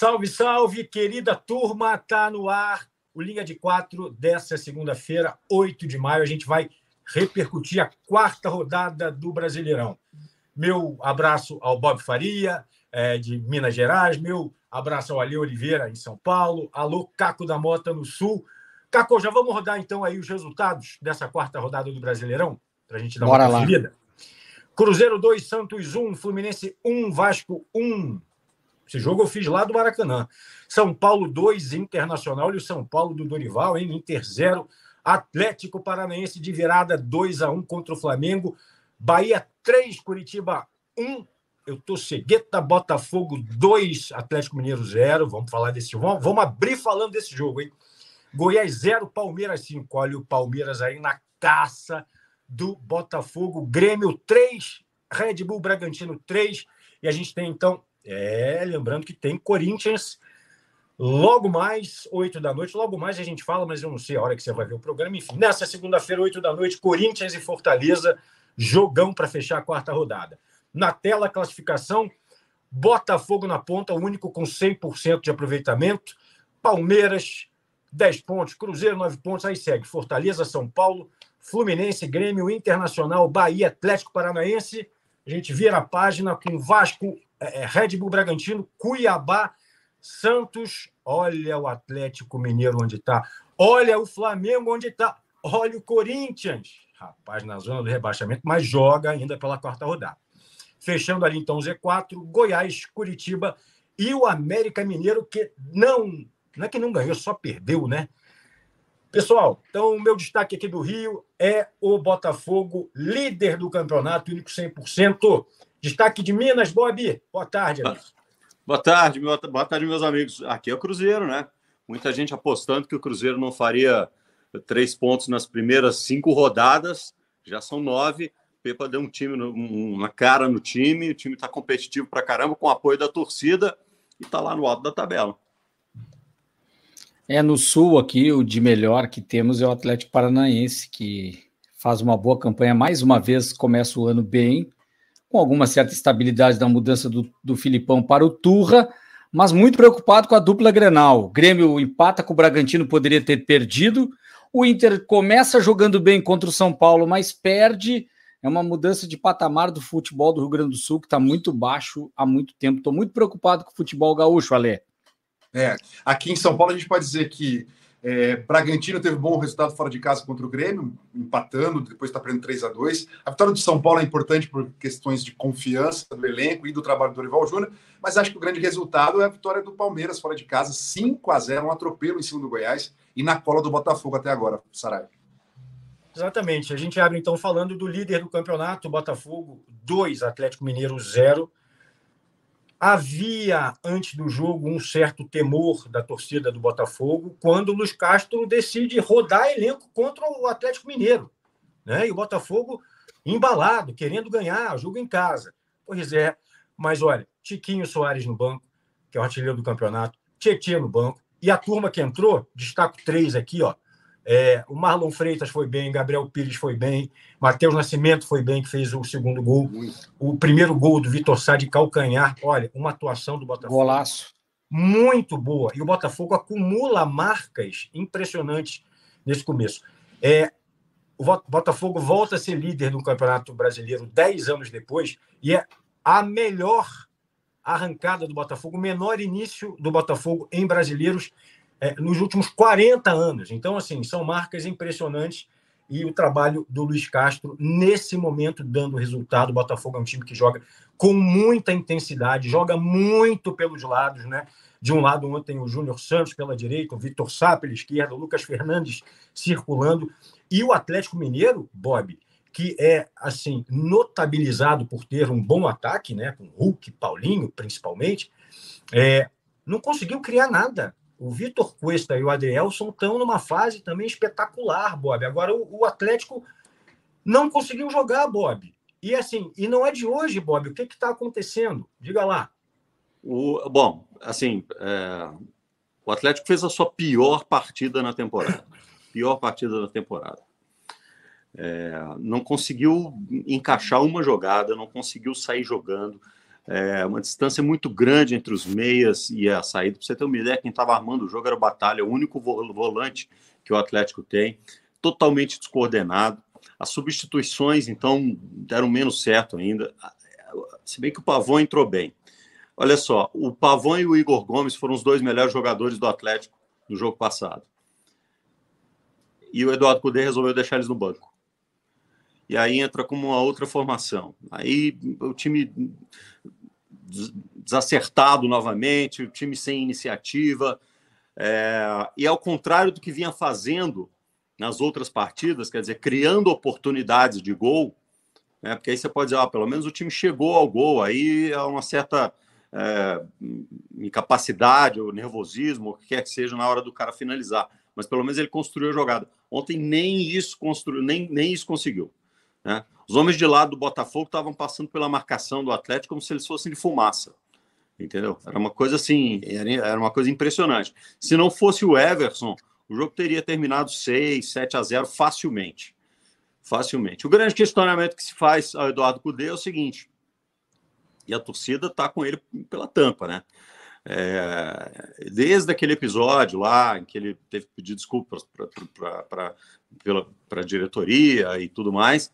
Salve, salve, querida turma, tá no ar o Linha de Quatro dessa segunda-feira, 8 de maio. A gente vai repercutir a quarta rodada do Brasileirão. Meu abraço ao Bob Faria, é, de Minas Gerais, meu abraço ao Ali Oliveira, em São Paulo, alô Caco da Mota, no Sul. Caco, já vamos rodar então aí os resultados dessa quarta rodada do Brasileirão, para a gente dar Bora uma conferida. Cruzeiro 2, Santos 1, Fluminense 1, Vasco 1. Esse jogo eu fiz lá do Maracanã. São Paulo 2, Internacional e o São Paulo do Dorival, hein? Inter 0. Atlético Paranaense de virada 2 a 1 contra o Flamengo. Bahia 3, Curitiba 1. Eu tô cegueta, Botafogo 2, Atlético Mineiro 0. Vamos falar desse jogo. Vamos, abrir falando desse jogo, hein? Goiás 0, Palmeiras 5. Olha o Palmeiras aí na caça do Botafogo. Grêmio 3, Red Bull Bragantino 3. E a gente tem, então, é, lembrando que tem Corinthians logo mais, 8 da noite. Logo mais a gente fala, mas eu não sei a hora que você vai ver o programa. Enfim, nessa segunda-feira, 8 da noite, Corinthians e Fortaleza, jogão para fechar a quarta rodada. Na tela, classificação: Botafogo na ponta, o único com 100% de aproveitamento. Palmeiras, 10 pontos. Cruzeiro, 9 pontos. Aí segue Fortaleza, São Paulo, Fluminense, Grêmio, Internacional, Bahia, Atlético Paranaense. A gente vira a página com Vasco, é, Red Bull Bragantino, Cuiabá, Santos. Olha o Atlético Mineiro onde está. Olha o Flamengo onde está. Olha o Corinthians. Rapaz, na zona do rebaixamento, mas joga ainda pela quarta rodada. Fechando ali então o Z4, Goiás, Curitiba e o América Mineiro, que não, não é que não ganhou, só perdeu, né? Pessoal, então o meu destaque aqui do Rio é o Botafogo, líder do campeonato, único 100%. Destaque de Minas, Bob. Boa tarde, amigo. Boa tarde, meu, boa tarde, meus amigos. Aqui é o Cruzeiro, né? Muita gente apostando que o Cruzeiro não faria três pontos nas primeiras cinco rodadas, já são nove. Pepa deu um time, uma cara no time, o time está competitivo pra caramba, com o apoio da torcida e está lá no alto da tabela. É, no sul aqui, o de melhor que temos é o Atlético Paranaense, que faz uma boa campanha, mais uma vez começa o ano bem, com alguma certa estabilidade da mudança do, do Filipão para o Turra, mas muito preocupado com a dupla Grenal. Grêmio empata com o Bragantino, poderia ter perdido. O Inter começa jogando bem contra o São Paulo, mas perde. É uma mudança de patamar do futebol do Rio Grande do Sul, que está muito baixo há muito tempo. Estou muito preocupado com o futebol gaúcho, Alê. É, aqui em São Paulo a gente pode dizer que é, Bragantino teve bom resultado fora de casa contra o Grêmio, empatando, depois está perdendo 3 a 2 A vitória de São Paulo é importante por questões de confiança do elenco e do trabalho do Dorival Júnior, mas acho que o grande resultado é a vitória do Palmeiras fora de casa, 5 a 0 um atropelo em cima do Goiás e na cola do Botafogo até agora, Sarai. Exatamente. A gente abre então falando do líder do campeonato, Botafogo 2, Atlético Mineiro 0. Havia, antes do jogo, um certo temor da torcida do Botafogo quando o Luiz Castro decide rodar elenco contra o Atlético Mineiro. Né? E o Botafogo embalado, querendo ganhar, jogo em casa. Pois é, mas olha, Tiquinho Soares no banco, que é o artilheiro do campeonato, Tietchan no banco, e a turma que entrou, destaco três aqui, ó. É, o Marlon Freitas foi bem, Gabriel Pires foi bem, Matheus Nascimento foi bem, que fez o segundo gol. Muito. O primeiro gol do Vitor Sá de calcanhar. Olha, uma atuação do Botafogo. Golaço. Muito boa. E o Botafogo acumula marcas impressionantes nesse começo. É, o Botafogo volta a ser líder do Campeonato Brasileiro 10 anos depois e é a melhor arrancada do Botafogo, o menor início do Botafogo em brasileiros é, nos últimos 40 anos. Então, assim, são marcas impressionantes e o trabalho do Luiz Castro nesse momento dando resultado. O Botafogo é um time que joga com muita intensidade, joga muito pelos lados, né? De um lado, ontem o Júnior Santos pela direita, o Vitor Sá pela esquerda, o Lucas Fernandes circulando. E o Atlético Mineiro, Bob, que é assim notabilizado por ter um bom ataque, né? Com Hulk, Paulinho, principalmente, é, não conseguiu criar nada. O Vitor Cuesta e o Adrielson estão numa fase também espetacular, Bob. Agora o, o, Atlético não conseguiu jogar, Bob. E assim, e não é de hoje, Bob. O que está acontecendo? Diga lá. O, bom, assim, é, o Atlético fez a sua pior partida na temporada. Pior partida da temporada. É, não conseguiu encaixar uma jogada, não conseguiu sair jogando. É, uma distância muito grande entre os meias e a saída. Para você ter uma ideia, quem estava armando o jogo era o Batalha, o único volante que o Atlético tem, totalmente descoordenado. As substituições, então, deram menos certo ainda. Se bem que o Pavão entrou bem. Olha só, o Pavão e o Igor Gomes foram os dois melhores jogadores do Atlético no jogo passado. E o Eduardo Cudê resolveu deixar eles no banco e aí entra como uma outra formação. Aí o time desacertado novamente, o time sem iniciativa. É, e ao contrário do que vinha fazendo nas outras partidas, quer dizer, criando oportunidades de gol, né, porque aí você pode dizer, ah, pelo menos o time chegou ao gol, aí há uma certa é, incapacidade ou nervosismo, o que quer que seja, na hora do cara finalizar. Mas pelo menos ele construiu a jogada. Ontem nem isso construiu, nem, nem isso conseguiu. Né? Os homens de lado do Botafogo estavam passando pela marcação do Atlético como se eles fossem de fumaça. Entendeu? Era uma coisa assim, era uma coisa impressionante. Se não fosse o Everson, o jogo teria terminado 6, 7 a 0 facilmente. Facilmente. O grande questionamento que se faz ao Eduardo Cudê é o seguinte: e a torcida está com ele pela tampa, né? É, desde aquele episódio lá em que ele teve que pedir desculpas para a diretoria e tudo mais,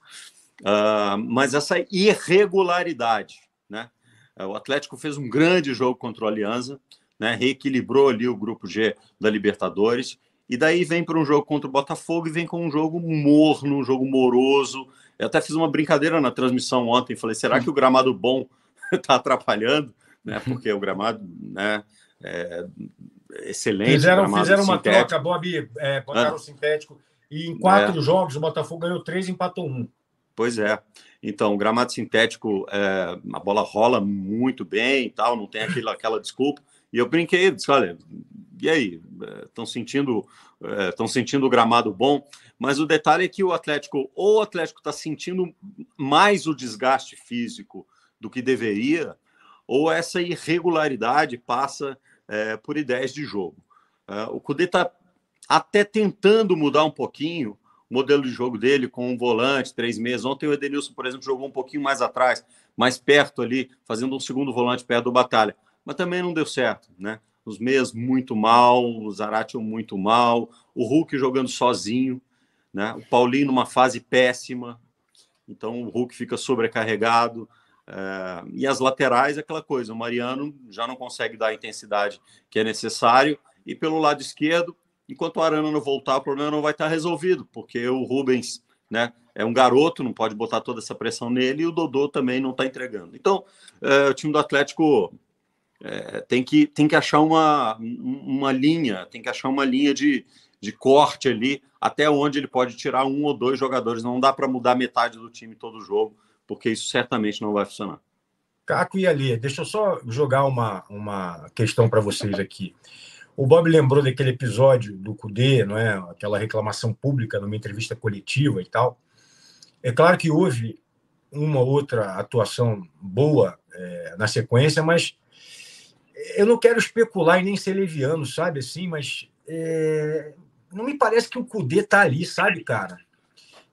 uh, mas essa irregularidade, né? O Atlético fez um grande jogo contra o Aliança, né? Reequilibrou ali o grupo G da Libertadores e daí vem para um jogo contra o Botafogo e vem com um jogo morno, um jogo moroso. Eu até fiz uma brincadeira na transmissão ontem, falei: será que o gramado bom está atrapalhando? Né? Porque o gramado, né? É excelente. Fizeram, fizeram uma sintético. troca, Bob, é, botaram ah. o sintético. E em quatro é. jogos, o Botafogo ganhou três e empatou um. Pois é. Então, o gramado sintético, é, a bola rola muito bem e tal, não tem aquela, aquela desculpa. E eu brinquei, disse, olha, e aí? Estão sentindo estão é, sentindo o gramado bom, mas o detalhe é que o Atlético, ou o Atlético está sentindo mais o desgaste físico do que deveria, ou essa irregularidade passa é, por ideias de jogo. É, o Cudê está até tentando mudar um pouquinho o modelo de jogo dele com um volante, três meses. Ontem o Edenilson, por exemplo, jogou um pouquinho mais atrás, mais perto ali, fazendo um segundo volante perto do Batalha. Mas também não deu certo, né? Os meias muito mal, o Zaratio muito mal, o Hulk jogando sozinho, né? O Paulinho numa fase péssima, então o Hulk fica sobrecarregado. É, e as laterais, aquela coisa, o Mariano já não consegue dar a intensidade que é necessário, e pelo lado esquerdo, enquanto o Arana não voltar, o problema não vai estar resolvido, porque o Rubens né, é um garoto, não pode botar toda essa pressão nele, e o Dodô também não está entregando. Então, é, o time do Atlético é, tem, que, tem que achar uma, uma linha, tem que achar uma linha de, de corte ali, até onde ele pode tirar um ou dois jogadores. Não dá para mudar metade do time todo jogo porque isso certamente não vai funcionar. Caco e Ali, deixa eu só jogar uma, uma questão para vocês aqui. O Bob lembrou daquele episódio do CUDE, não é? aquela reclamação pública numa entrevista coletiva e tal. É claro que houve uma outra atuação boa é, na sequência, mas eu não quero especular e nem ser leviano, sabe assim, mas é, não me parece que o CUDE está ali, sabe, cara?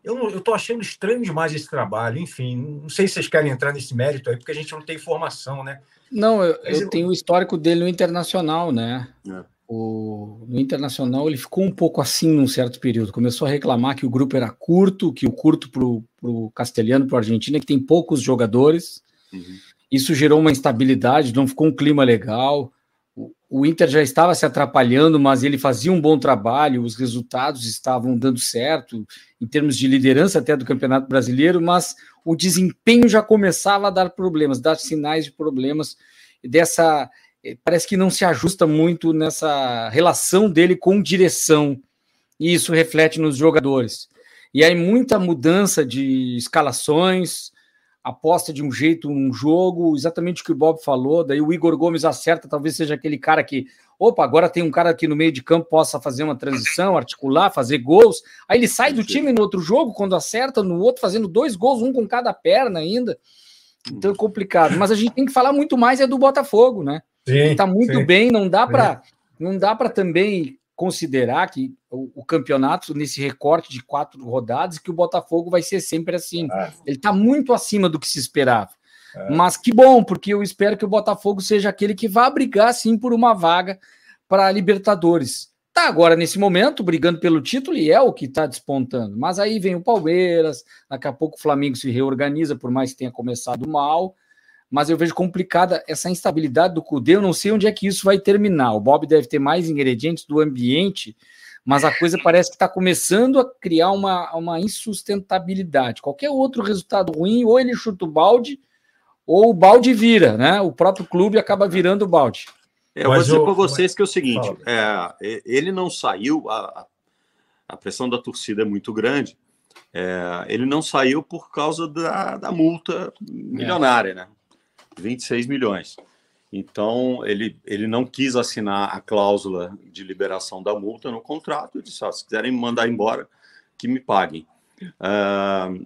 Eu estou achando estranho demais esse trabalho, enfim. Não sei se vocês querem entrar nesse mérito aí, porque a gente não tem informação, né? Não, eu, eu tenho o histórico dele no Internacional, né? É. O, no Internacional ele ficou um pouco assim num certo período. Começou a reclamar que o grupo era curto, que o curto para o castelhano, para o Argentina, que tem poucos jogadores. Uhum. Isso gerou uma instabilidade, não ficou um clima legal o Inter já estava se atrapalhando, mas ele fazia um bom trabalho, os resultados estavam dando certo, em termos de liderança até do Campeonato Brasileiro, mas o desempenho já começava a dar problemas, dar sinais de problemas dessa. Eh, parece que não se ajusta muito nessa relação dele com direção, e isso reflete nos jogadores. E aí, muita mudança de escalações, aposta de um jeito um jogo, exatamente o que o Bob falou. Daí o Igor Gomes acerta, talvez seja aquele cara que, opa, agora tem um cara aqui no meio de campo possa fazer uma transição, articular, fazer gols. Aí ele sai do time no outro jogo, quando acerta, no outro fazendo dois gols, um com cada perna ainda. Então é complicado. Mas a gente tem que falar muito mais é do Botafogo, né? Sim, tá muito sim. bem, não dá para não dá para também considerar que o, o, campeonato, nesse recorte de quatro rodadas, que o Botafogo vai ser sempre assim. Ah. Ele está muito acima do que se esperava. É. Mas que bom, porque eu espero que o Botafogo seja aquele que vá brigar sim por uma vaga para a Libertadores. Tá agora nesse momento brigando pelo título e é o que está despontando. Mas aí vem o Palmeiras, daqui a pouco o Flamengo se reorganiza, por mais que tenha começado mal. Mas eu vejo complicada essa instabilidade do Cudê. Eu não sei onde é que isso vai terminar. O Bob deve ter mais ingredientes do ambiente, mas a coisa parece que está começando a criar uma, uma insustentabilidade. Qualquer outro resultado ruim, ou ele chuta o balde, ou o balde vira, né? O próprio clube acaba virando o balde. Eu Mas vou dizer para vocês que é o seguinte: é, ele não saiu, a, a pressão da torcida é muito grande. É, ele não saiu por causa da, da multa milionária, é. né? 26 milhões. Então, ele, ele não quis assinar a cláusula de liberação da multa no contrato e disse: ah, se quiserem mandar embora, que me paguem. Uh,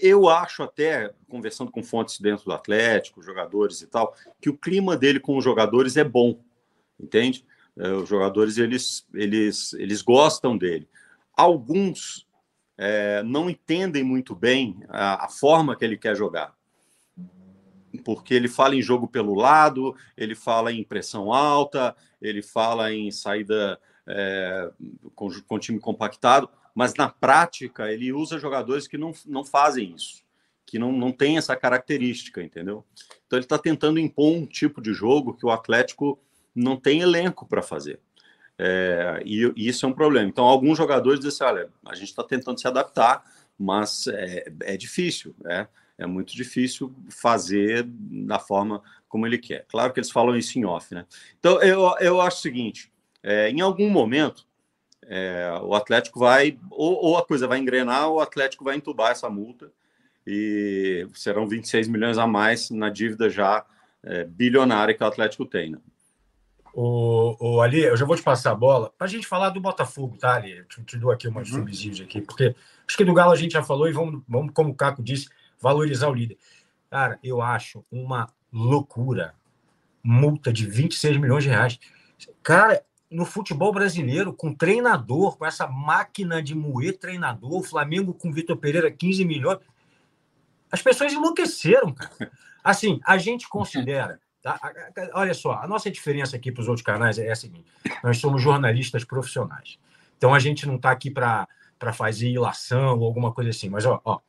eu acho até, conversando com fontes dentro do Atlético, jogadores e tal, que o clima dele com os jogadores é bom, entende? É, os jogadores, eles, eles, eles gostam dele. Alguns é, não entendem muito bem a, a forma que ele quer jogar porque ele fala em jogo pelo lado, ele fala em pressão alta, ele fala em saída é, com, com time compactado mas na prática ele usa jogadores que não, não fazem isso, que não, não tem essa característica, entendeu? Então ele está tentando impor um tipo de jogo que o Atlético não tem elenco para fazer. É, e, e, isso é um problema. Então, alguns jogadores dizem assim, olha, a gente está tentando se adaptar, mas é, é difícil, é, é muito difícil fazer da forma como ele quer. Claro que eles falam isso em off, né? Então, eu, eu acho o seguinte, é, em algum momento, é, o Atlético vai, ou, ou, a coisa vai engrenar, ou o Atlético vai entubar essa multa e serão 26 milhões a mais na dívida já é, bilionária que o Atlético tem. Né? O, o Ali, eu já vou te passar a bola para a gente falar do Botafogo, tá, Ali? Eu te, te dou aqui umas uhum. subsídios aqui, porque acho que do Galo a gente já falou e vamos, vamos, como o Caco disse, valorizar o líder. Cara, eu acho uma loucura multa de 26 milhões de reais. Cara, no futebol brasileiro, com treinador, com essa máquina de moer treinador, o Flamengo com Vitor Pereira 15 milhões. As pessoas enlouqueceram, cara. Assim, a gente considera. Tá? Olha só, a nossa diferença aqui para os outros canais é a seguinte: nós somos jornalistas profissionais. Então a gente não está aqui para fazer ilação ou alguma coisa assim. Mas, ó, ó,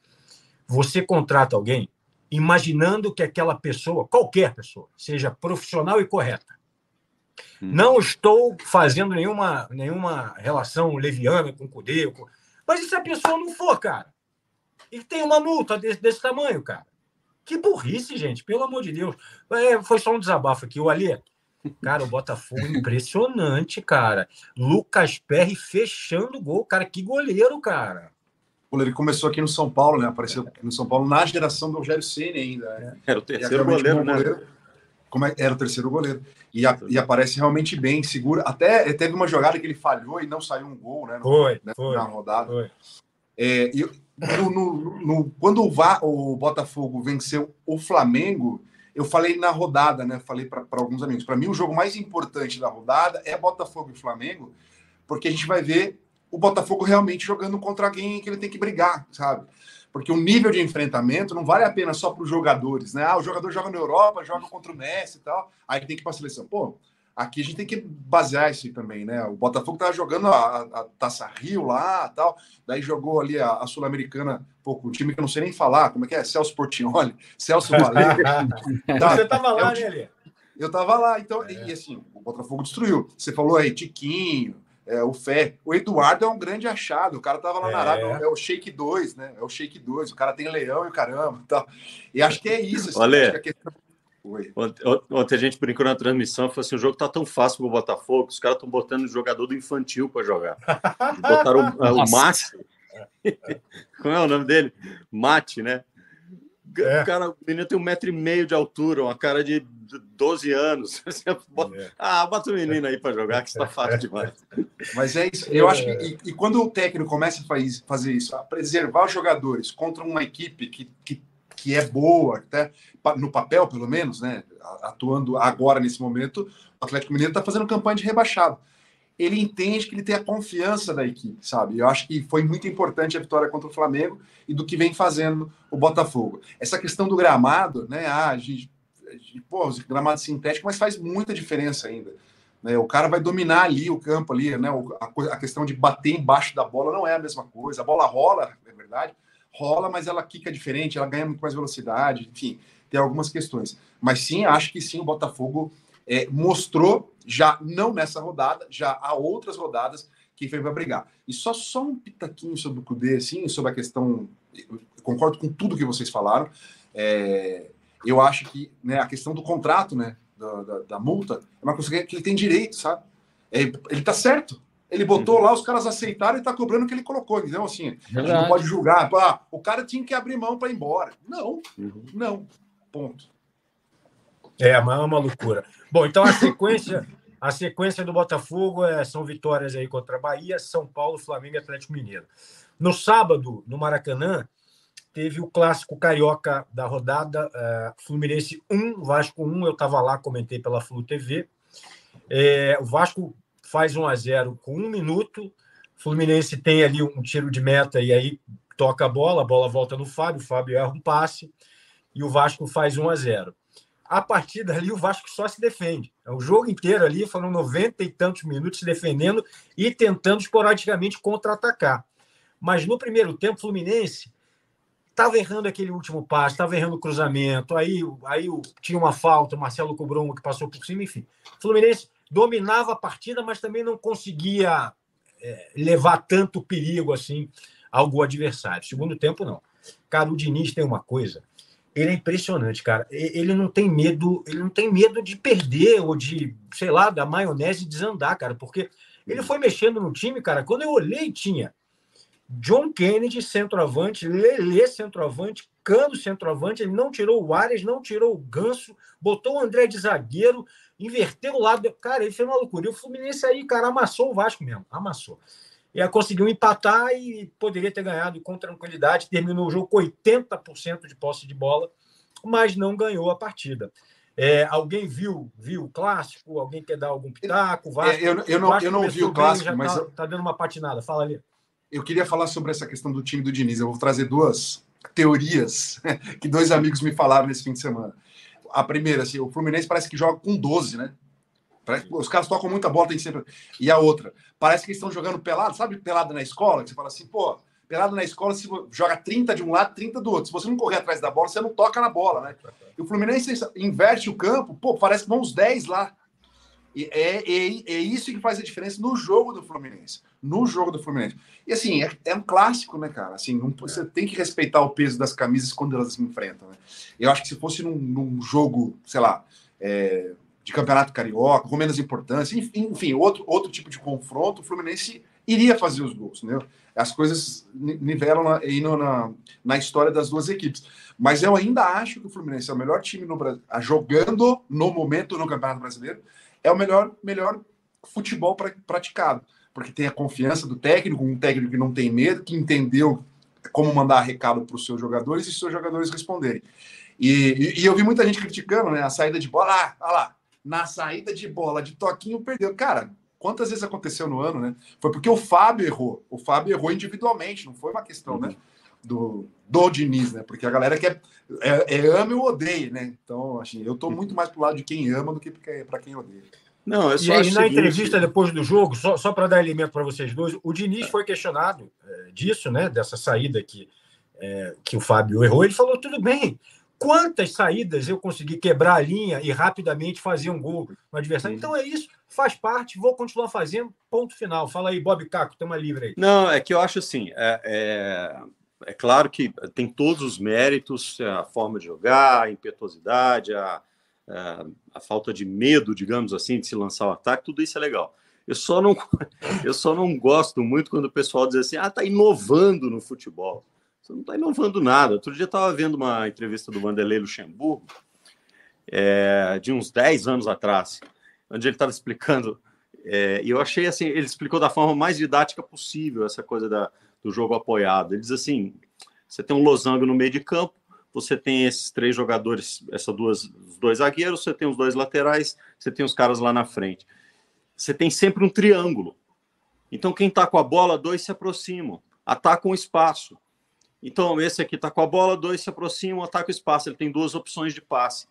você contrata alguém imaginando que aquela pessoa, qualquer pessoa, seja profissional e correta. Hum. Não estou fazendo nenhuma, nenhuma relação leviana com o Cudê. Com... Mas e se a pessoa não for, cara? E tem uma multa desse, desse tamanho, cara? Que burrice, gente, pelo amor de Deus. É, foi só um desabafo aqui. O Alê, cara, o Botafogo impressionante, cara. Lucas Perry fechando o gol. Cara, que goleiro, cara. Ele começou aqui no São Paulo, né? Apareceu aqui no São Paulo na geração do Rogério Ceni ainda. Né? Era o terceiro goleiro, né? Goleiro como é, era o terceiro goleiro. E, a, e, aparece realmente bem, segura. Até teve uma jogada que ele falhou e não saiu um gol, né? No, foi, né, foi, na rodada. Foi. É, e, no, no, no, quando o, Va, o Botafogo venceu o Flamengo, eu falei na rodada, né? Falei para alguns amigos. Para mim, o jogo mais importante da rodada é Botafogo e Flamengo, porque a gente vai ver o Botafogo realmente jogando contra alguém que ele tem que brigar, sabe? porque o nível de enfrentamento não vale a pena só para os jogadores, né? Ah, o jogador joga na Europa, joga contra o Messi e tal, aí tem que ir para a seleção. Pô, aqui a gente tem que basear isso também, né? O Botafogo estava jogando a, a, Taça Rio lá tal, daí jogou ali a, a Sul-Americana, pouco, um time que eu não sei nem falar, como é que é? Celso Portioli, Celso Valer. tá, Você estava lá, é né, Eu estava lá, então, é. e assim, o Botafogo destruiu. Você falou aí, Tiquinho, é, o Fé. O Eduardo é um grande achado. O cara tava lá é. na Arábia, é o Shake 2, né? É o Shake 2. O cara tem leão e o caramba. Tal. E acho que é isso. Assim, Olha. Ontem, ontem a gente brincou na transmissão, falou assim: o jogo tá tão fácil pro Botafogo, os caras estão botando jogador do infantil para jogar. Botaram o, o Mate. Como é o nome dele? Mate, né? É. O cara, o menino tem um metro e meio de altura, uma cara de 12 anos. É. Ah, bota o menino aí para jogar, que está fácil demais. Mas é isso. Eu acho que. E, e, quando o técnico começa a fazer isso, a preservar os jogadores contra uma equipe que, que, que é boa, até no papel, pelo menos, né? Atuando agora nesse momento, o Atlético Mineiro está fazendo campanha de rebaixado. Ele entende que ele tem a confiança da equipe, sabe? Eu acho que foi muito importante a vitória contra o Flamengo e do que vem fazendo o Botafogo. Essa questão do gramado, né? Ah, a gente, pô, gramado sintético, mas faz muita diferença ainda. Né? O cara vai dominar ali o campo ali, né? A, a questão de bater embaixo da bola não é a mesma coisa. A bola rola, é verdade, rola, mas ela quica diferente, ela ganha muito mais velocidade, enfim, tem algumas questões. Mas sim, acho que sim, o Botafogo é, mostrou, já não nessa rodada, já há outras rodadas que foi para brigar. E só, só um pitaquinho sobre o Cudê, assim, sobre a questão. concordo com tudo que vocês falaram. É, eu acho que né, a questão do contrato, né, da, da, da, multa, é uma coisa que ele tem direito, sabe? É, ele tá certo. Ele botou lá, os caras aceitaram e tá cobrando o que ele colocou. Então, assim, Verdade. a gente não pode julgar. Ah, o cara tinha que abrir mão para ir embora. Não, uhum. não. Ponto. É, mas é uma loucura. Bom, então a sequência, a sequência do Botafogo é, são vitórias aí contra Bahia, São Paulo, Flamengo e Atlético Mineiro. No sábado, no Maracanã, teve o clássico carioca da rodada, é, Fluminense 1, Vasco 1. Eu estava lá, comentei pela Flu TV. É, o Vasco faz 1 a 0 com um minuto. Fluminense tem ali um tiro de meta e aí toca a bola, a bola volta no Fábio, o Fábio erra um passe e o Vasco faz 1 a 0 a partir dali o Vasco só se defende. É o jogo inteiro ali, foram 90 e tantos minutos se defendendo e tentando esporadicamente contra-atacar. Mas no primeiro tempo, o Fluminense estava errando aquele último passe, estava errando o cruzamento, aí, aí tinha uma falta, o Marcelo cobrou uma que passou por cima, enfim. O Fluminense dominava a partida, mas também não conseguia é, levar tanto perigo assim ao adversário. Segundo tempo, não. Cara, o Diniz tem uma coisa ele é impressionante, cara. Ele não tem medo, ele não tem medo de perder ou de, sei lá, da maionese desandar, cara, porque ele foi mexendo no time, cara. Quando eu olhei, tinha John Kennedy, centroavante, Lele, centroavante, Cano, centroavante. Ele não tirou o Arias, não tirou o Ganso, botou o André de zagueiro, inverteu o lado. Cara, ele fez uma loucura. E o Fluminense aí, cara, amassou o Vasco mesmo, amassou e conseguiu empatar e poderia ter ganhado com tranquilidade. Terminou o jogo com 80% de posse de bola, mas não ganhou a partida. É, alguém viu viu o clássico? Alguém quer dar algum pitaco? Vasco, é, eu, eu, não, Vasco eu não vi o clássico, bem, mas. Está tá dando uma patinada. Fala ali. Eu queria falar sobre essa questão do time do Diniz. Eu vou trazer duas teorias que dois amigos me falaram nesse fim de semana. A primeira, assim, o Fluminense parece que joga com 12, né? Os caras tocam muita bola, tem sempre. E a outra, parece que estão jogando pelado, sabe pelado na escola? Que você fala assim, pô, pelado na escola, se joga 30 de um lado, 30 do outro. Se você não correr atrás da bola, você não toca na bola, né? E o Fluminense inverte o campo, pô, parece que vão uns 10 lá. E é, é, é isso que faz a diferença no jogo do Fluminense. No jogo do Fluminense. E assim, é, é um clássico, né, cara? Assim, não, você tem que respeitar o peso das camisas quando elas se enfrentam, né? Eu acho que se fosse num, num jogo, sei lá, é, de campeonato carioca, com menos importância, enfim, outro, outro tipo de confronto, o Fluminense iria fazer os gols, né? As coisas nivelam no, na, na história das duas equipes. Mas eu ainda acho que o Fluminense é o melhor time no Brasil, jogando no momento no Campeonato Brasileiro, é o melhor, melhor futebol pra, praticado, porque tem a confiança do técnico, um técnico que não tem medo, que entendeu como mandar recado para os seus jogadores e seus jogadores responderem. E, e, e, eu vi muita gente criticando né, a saída de bola. Ah, lá, na saída de bola de toquinho perdeu. Cara, quantas vezes aconteceu no ano, né? Foi porque o Fábio errou. O Fábio errou individualmente, não foi uma questão, né? Do, do Diniz, né? Porque a galera quer é, é ama ou odeia, né? Então, assim, eu tô muito mais pro lado de quem ama do que para quem odeia. Não, eu só e aí, na seguinte... entrevista depois do jogo, só, só para dar elemento para vocês dois, o Diniz foi questionado é, disso, né? Dessa saída que, é, que o Fábio errou. Ele falou: tudo bem, quantas saídas eu consegui quebrar a linha e rapidamente fazer um gol no adversário. Então é isso, faz parte, vou continuar fazendo, ponto final. Fala aí, Bob Caco, tem uma livre aí. Não, é que eu acho assim, é, é, é claro que tem todos os méritos, a forma de jogar, a impetuosidade, a, a, a falta de medo, digamos assim, de se lançar o ataque, tudo isso é legal. Eu só não, eu só não gosto muito quando o pessoal diz assim, ah, tá inovando no futebol. Você não está inovando nada. Outro dia estava vendo uma entrevista do Vanderlei Luxemburgo, é, de uns 10 anos atrás, onde ele estava explicando, é, e eu achei assim, ele explicou da forma mais didática possível essa coisa da, do jogo apoiado. Ele diz assim: você tem um losango no meio de campo, você tem esses três jogadores, essa duas, os dois zagueiros, você tem os dois laterais, você tem os caras lá na frente. você tem sempre um triângulo. Então, quem está com a bola, dois se aproximam, atacam o espaço. Então, esse aqui está com a bola, dois se aproximam, ataca o espaço. Ele tem duas opções de passe.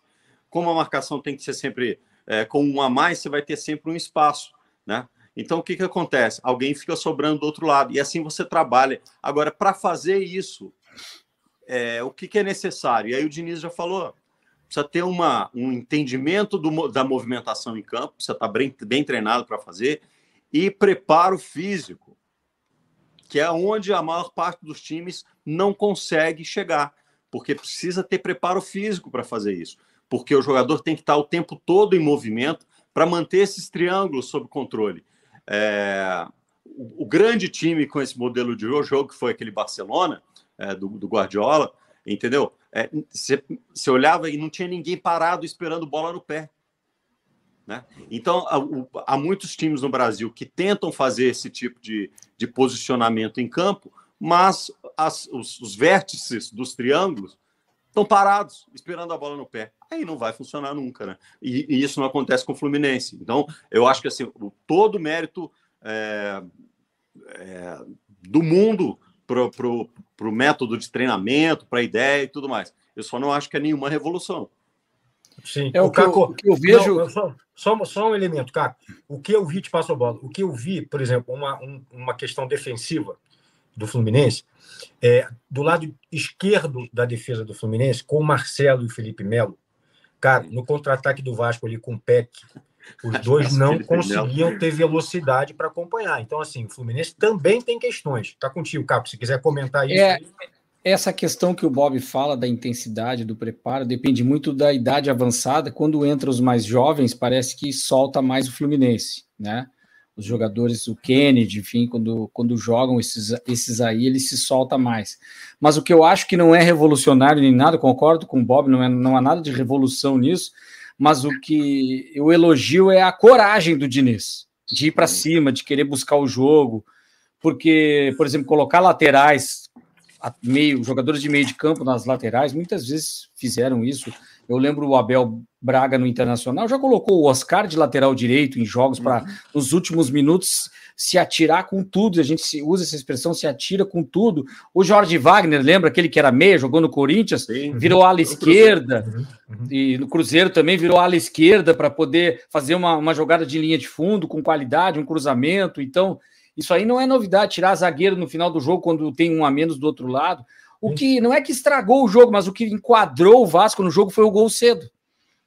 Como a marcação tem que ser sempre é, com um a mais, você vai ter sempre um espaço, né? Então, o que, que acontece? Alguém fica sobrando do outro lado, e assim você trabalha. Agora, para fazer isso, é, o que, que, é necessário? E aí o Diniz já falou, precisa ter uma, um entendimento do, da movimentação em campo, precisa estar tá bem, bem treinado para fazer, e preparo físico, que é onde a maior parte dos times não consegue chegar, porque precisa ter preparo físico para fazer isso porque o jogador tem que estar o tempo todo em movimento para manter esses triângulos sob controle. É, o, o, grande time com esse modelo de jogo, que foi aquele Barcelona, é, do, do, Guardiola, entendeu? Você é, olhava e não tinha ninguém parado esperando bola no pé. Né? Então, há, há, muitos times no Brasil que tentam fazer esse tipo de, de posicionamento em campo, mas as, os, os vértices dos triângulos estão parados, esperando a bola no pé. Aí não vai funcionar nunca, né? E, e isso não acontece com o Fluminense. Então, eu acho que assim, o, todo o mérito é, é, do mundo para o método de treinamento, para a ideia e tudo mais. Eu só não acho que é nenhuma revolução. Sim, é o, que, Caco, eu, o que eu vejo. Não, só, só, só, um elemento, Caco. O que eu vi, te passo a bola. O que eu vi, por exemplo, uma, um, uma questão defensiva do Fluminense, é, do lado esquerdo da defesa do Fluminense, com o Marcelo e o Felipe Melo, cara, no contra-ataque do Vasco ali com o Peck, os dois não conseguiam ter velocidade para acompanhar. Então, assim, o Fluminense também tem questões. Está contigo, Capo, se quiser comentar isso. É, essa questão que o Bob fala da intensidade do preparo depende muito da idade avançada. Quando entra os mais jovens, parece que solta mais o Fluminense, né? os jogadores, o Kennedy, enfim, quando, quando jogam esses, esses aí, ele se solta mais. Mas o que eu acho que não é revolucionário nem nada, concordo com o Bob, não, é, não há nada de revolução nisso, mas o que eu elogio é a coragem do Diniz, de ir para cima, de querer buscar o jogo, porque, por exemplo, colocar laterais, meio, jogadores de meio de campo nas laterais, muitas vezes fizeram isso, eu lembro o Abel Braga no Internacional já colocou o Oscar de lateral direito em jogos para, uhum. nos últimos minutos, se atirar com tudo. A gente usa essa expressão, se atira com tudo. O Jorge Wagner, lembra aquele que era meia, jogou no Corinthians, Sim. virou ala esquerda. Uhum. Uhum. E no Cruzeiro também virou ala esquerda para poder fazer uma, uma jogada de linha de fundo com qualidade, um cruzamento. Então, isso aí não é novidade, tirar zagueiro no final do jogo quando tem um a menos do outro lado. O que não é que estragou o jogo, mas o que enquadrou o Vasco no jogo foi o gol cedo.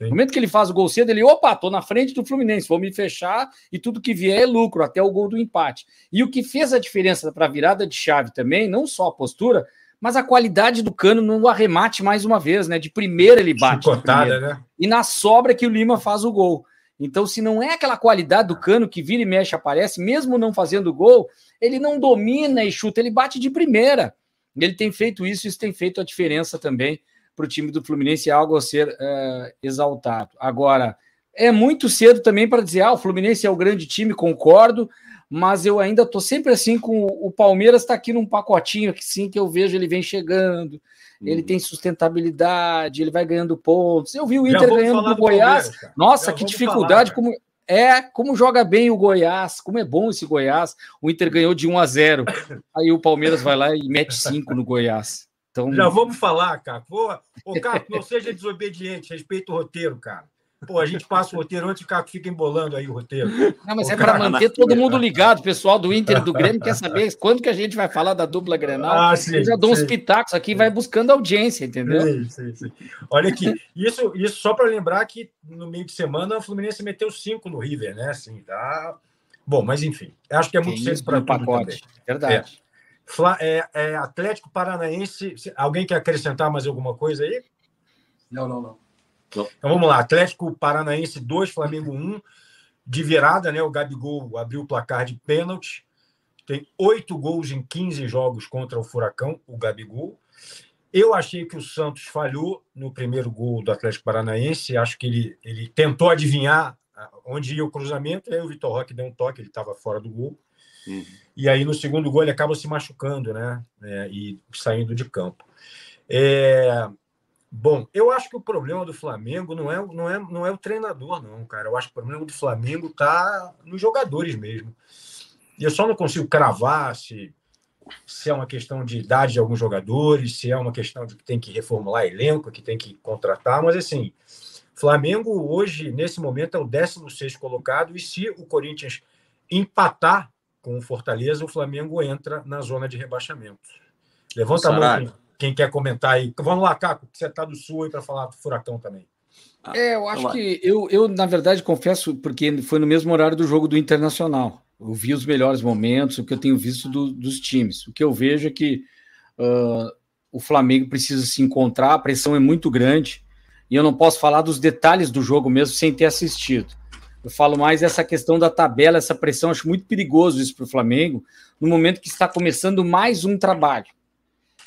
No momento que ele faz o gol cedo, ele, opa, tô na frente do Fluminense, vou me fechar e tudo que vier é lucro, até o gol do empate. E o que fez a diferença para a virada de chave também, não só a postura, mas a qualidade do cano no arremate mais uma vez, né? De primeira ele bate. Chicotada, né? E na sobra que o Lima faz o gol. Então, se não é aquela qualidade do cano que vira e mexe aparece, mesmo não fazendo gol, ele não domina e chuta, ele bate de primeira. Ele tem feito isso, isso tem feito a diferença também para o time do Fluminense, é algo a ser uh, exaltado. Agora, é muito cedo também para dizer, ah, o Fluminense é o grande time, concordo, mas eu ainda estou sempre assim com o Palmeiras está aqui num pacotinho que sim que eu vejo ele vem chegando, ele uhum. tem sustentabilidade, ele vai ganhando pontos. Eu vi o Inter ganhando do, do Goiás. Nossa, Já que dificuldade falar, como é como joga bem o Goiás, como é bom esse Goiás. O Inter ganhou de 1 a 0. Aí o Palmeiras vai lá e mete 5 no Goiás. Então... Já vamos falar, cara. Ô, cara, não seja desobediente, respeita o roteiro, cara. Pô, a gente passa o roteiro antes o Caco fica embolando aí o roteiro. Não, mas Pô, é para manter todo mundo ligado. O pessoal do Inter e do Grêmio quer saber quando que a gente vai falar da dupla Grenal. Ah, sim, Eu já dou sim. uns pitacos aqui vai buscando audiência, entendeu? Sim, sim, sim. Olha aqui, isso, isso só para lembrar que no meio de semana o Fluminense meteu cinco no River, né? Assim, tá. Bom, mas enfim, acho que é muito cedo para pacote. Também. Verdade. É. É, é, Atlético Paranaense. Alguém quer acrescentar mais alguma coisa aí? Não, não, não. Então vamos lá, Atlético Paranaense 2, Flamengo 1, de virada, né? O Gabigol abriu o placar de pênalti. Tem oito gols em 15 jogos contra o Furacão, o Gabigol. Eu achei que o Santos falhou no primeiro gol do Atlético Paranaense. Acho que ele, ele tentou adivinhar onde ia o cruzamento, aí o Vitor Roque deu um toque, ele estava fora do gol. Uhum. E aí no segundo gol ele acaba se machucando, né? É, e saindo de campo. É, Bom, eu acho que o problema do Flamengo não é, não é, não é o treinador, não, cara. Eu acho que o problema do Flamengo tá nos jogadores mesmo. E eu só não consigo cravar se, se é uma questão de idade de alguns jogadores, se é uma questão de que tem que reformular elenco, que tem que contratar, mas assim, Flamengo hoje, nesse momento, é o 16 colocado, e se o Corinthians empatar com o Fortaleza, o Flamengo entra na zona de rebaixamento. Levanta a mão quem quer comentar aí. Vamos lá, Caco, que você está do Sul aí para falar do Furacão também. Ah, é, eu acho que eu, eu, na verdade, confesso, porque foi no mesmo horário do jogo do Internacional. Eu vi os melhores momentos, o que eu tenho visto do, dos times. O que eu vejo é que uh, o Flamengo precisa se encontrar, a pressão é muito grande, e eu não posso falar dos detalhes do jogo mesmo sem ter assistido. Eu falo mais essa questão da tabela, essa pressão, acho muito perigoso isso para o Flamengo, no momento que está começando mais um trabalho.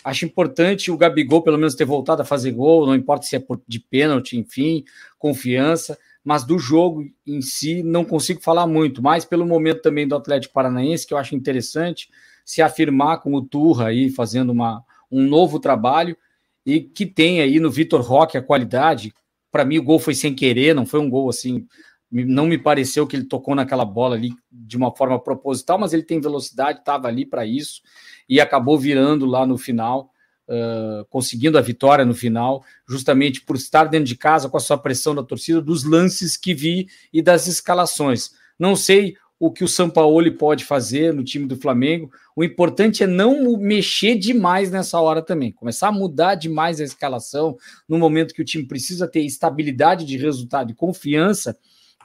Acho importante o Gabigol, pelo menos, ter voltado a fazer gol, não importa se é de pênalti, enfim, confiança, mas do jogo em si não consigo falar muito, mas pelo momento também do Atlético Paranaense, que eu acho interessante se afirmar com o Turra aí, fazendo uma, um novo trabalho, e que tem aí no Vitor Roque a qualidade. Para mim, o gol foi sem querer, não foi um gol assim. Não me pareceu que ele tocou naquela bola ali de uma forma proposital, mas ele tem velocidade, estava ali para isso e acabou virando lá no final, uh, conseguindo a vitória no final, justamente por estar dentro de casa com a sua pressão da torcida, dos lances que vi e das escalações. Não sei o que o Sampaoli pode fazer no time do Flamengo. O importante é não mexer demais nessa hora também, começar a mudar demais a escalação no momento que o time precisa ter estabilidade de resultado e confiança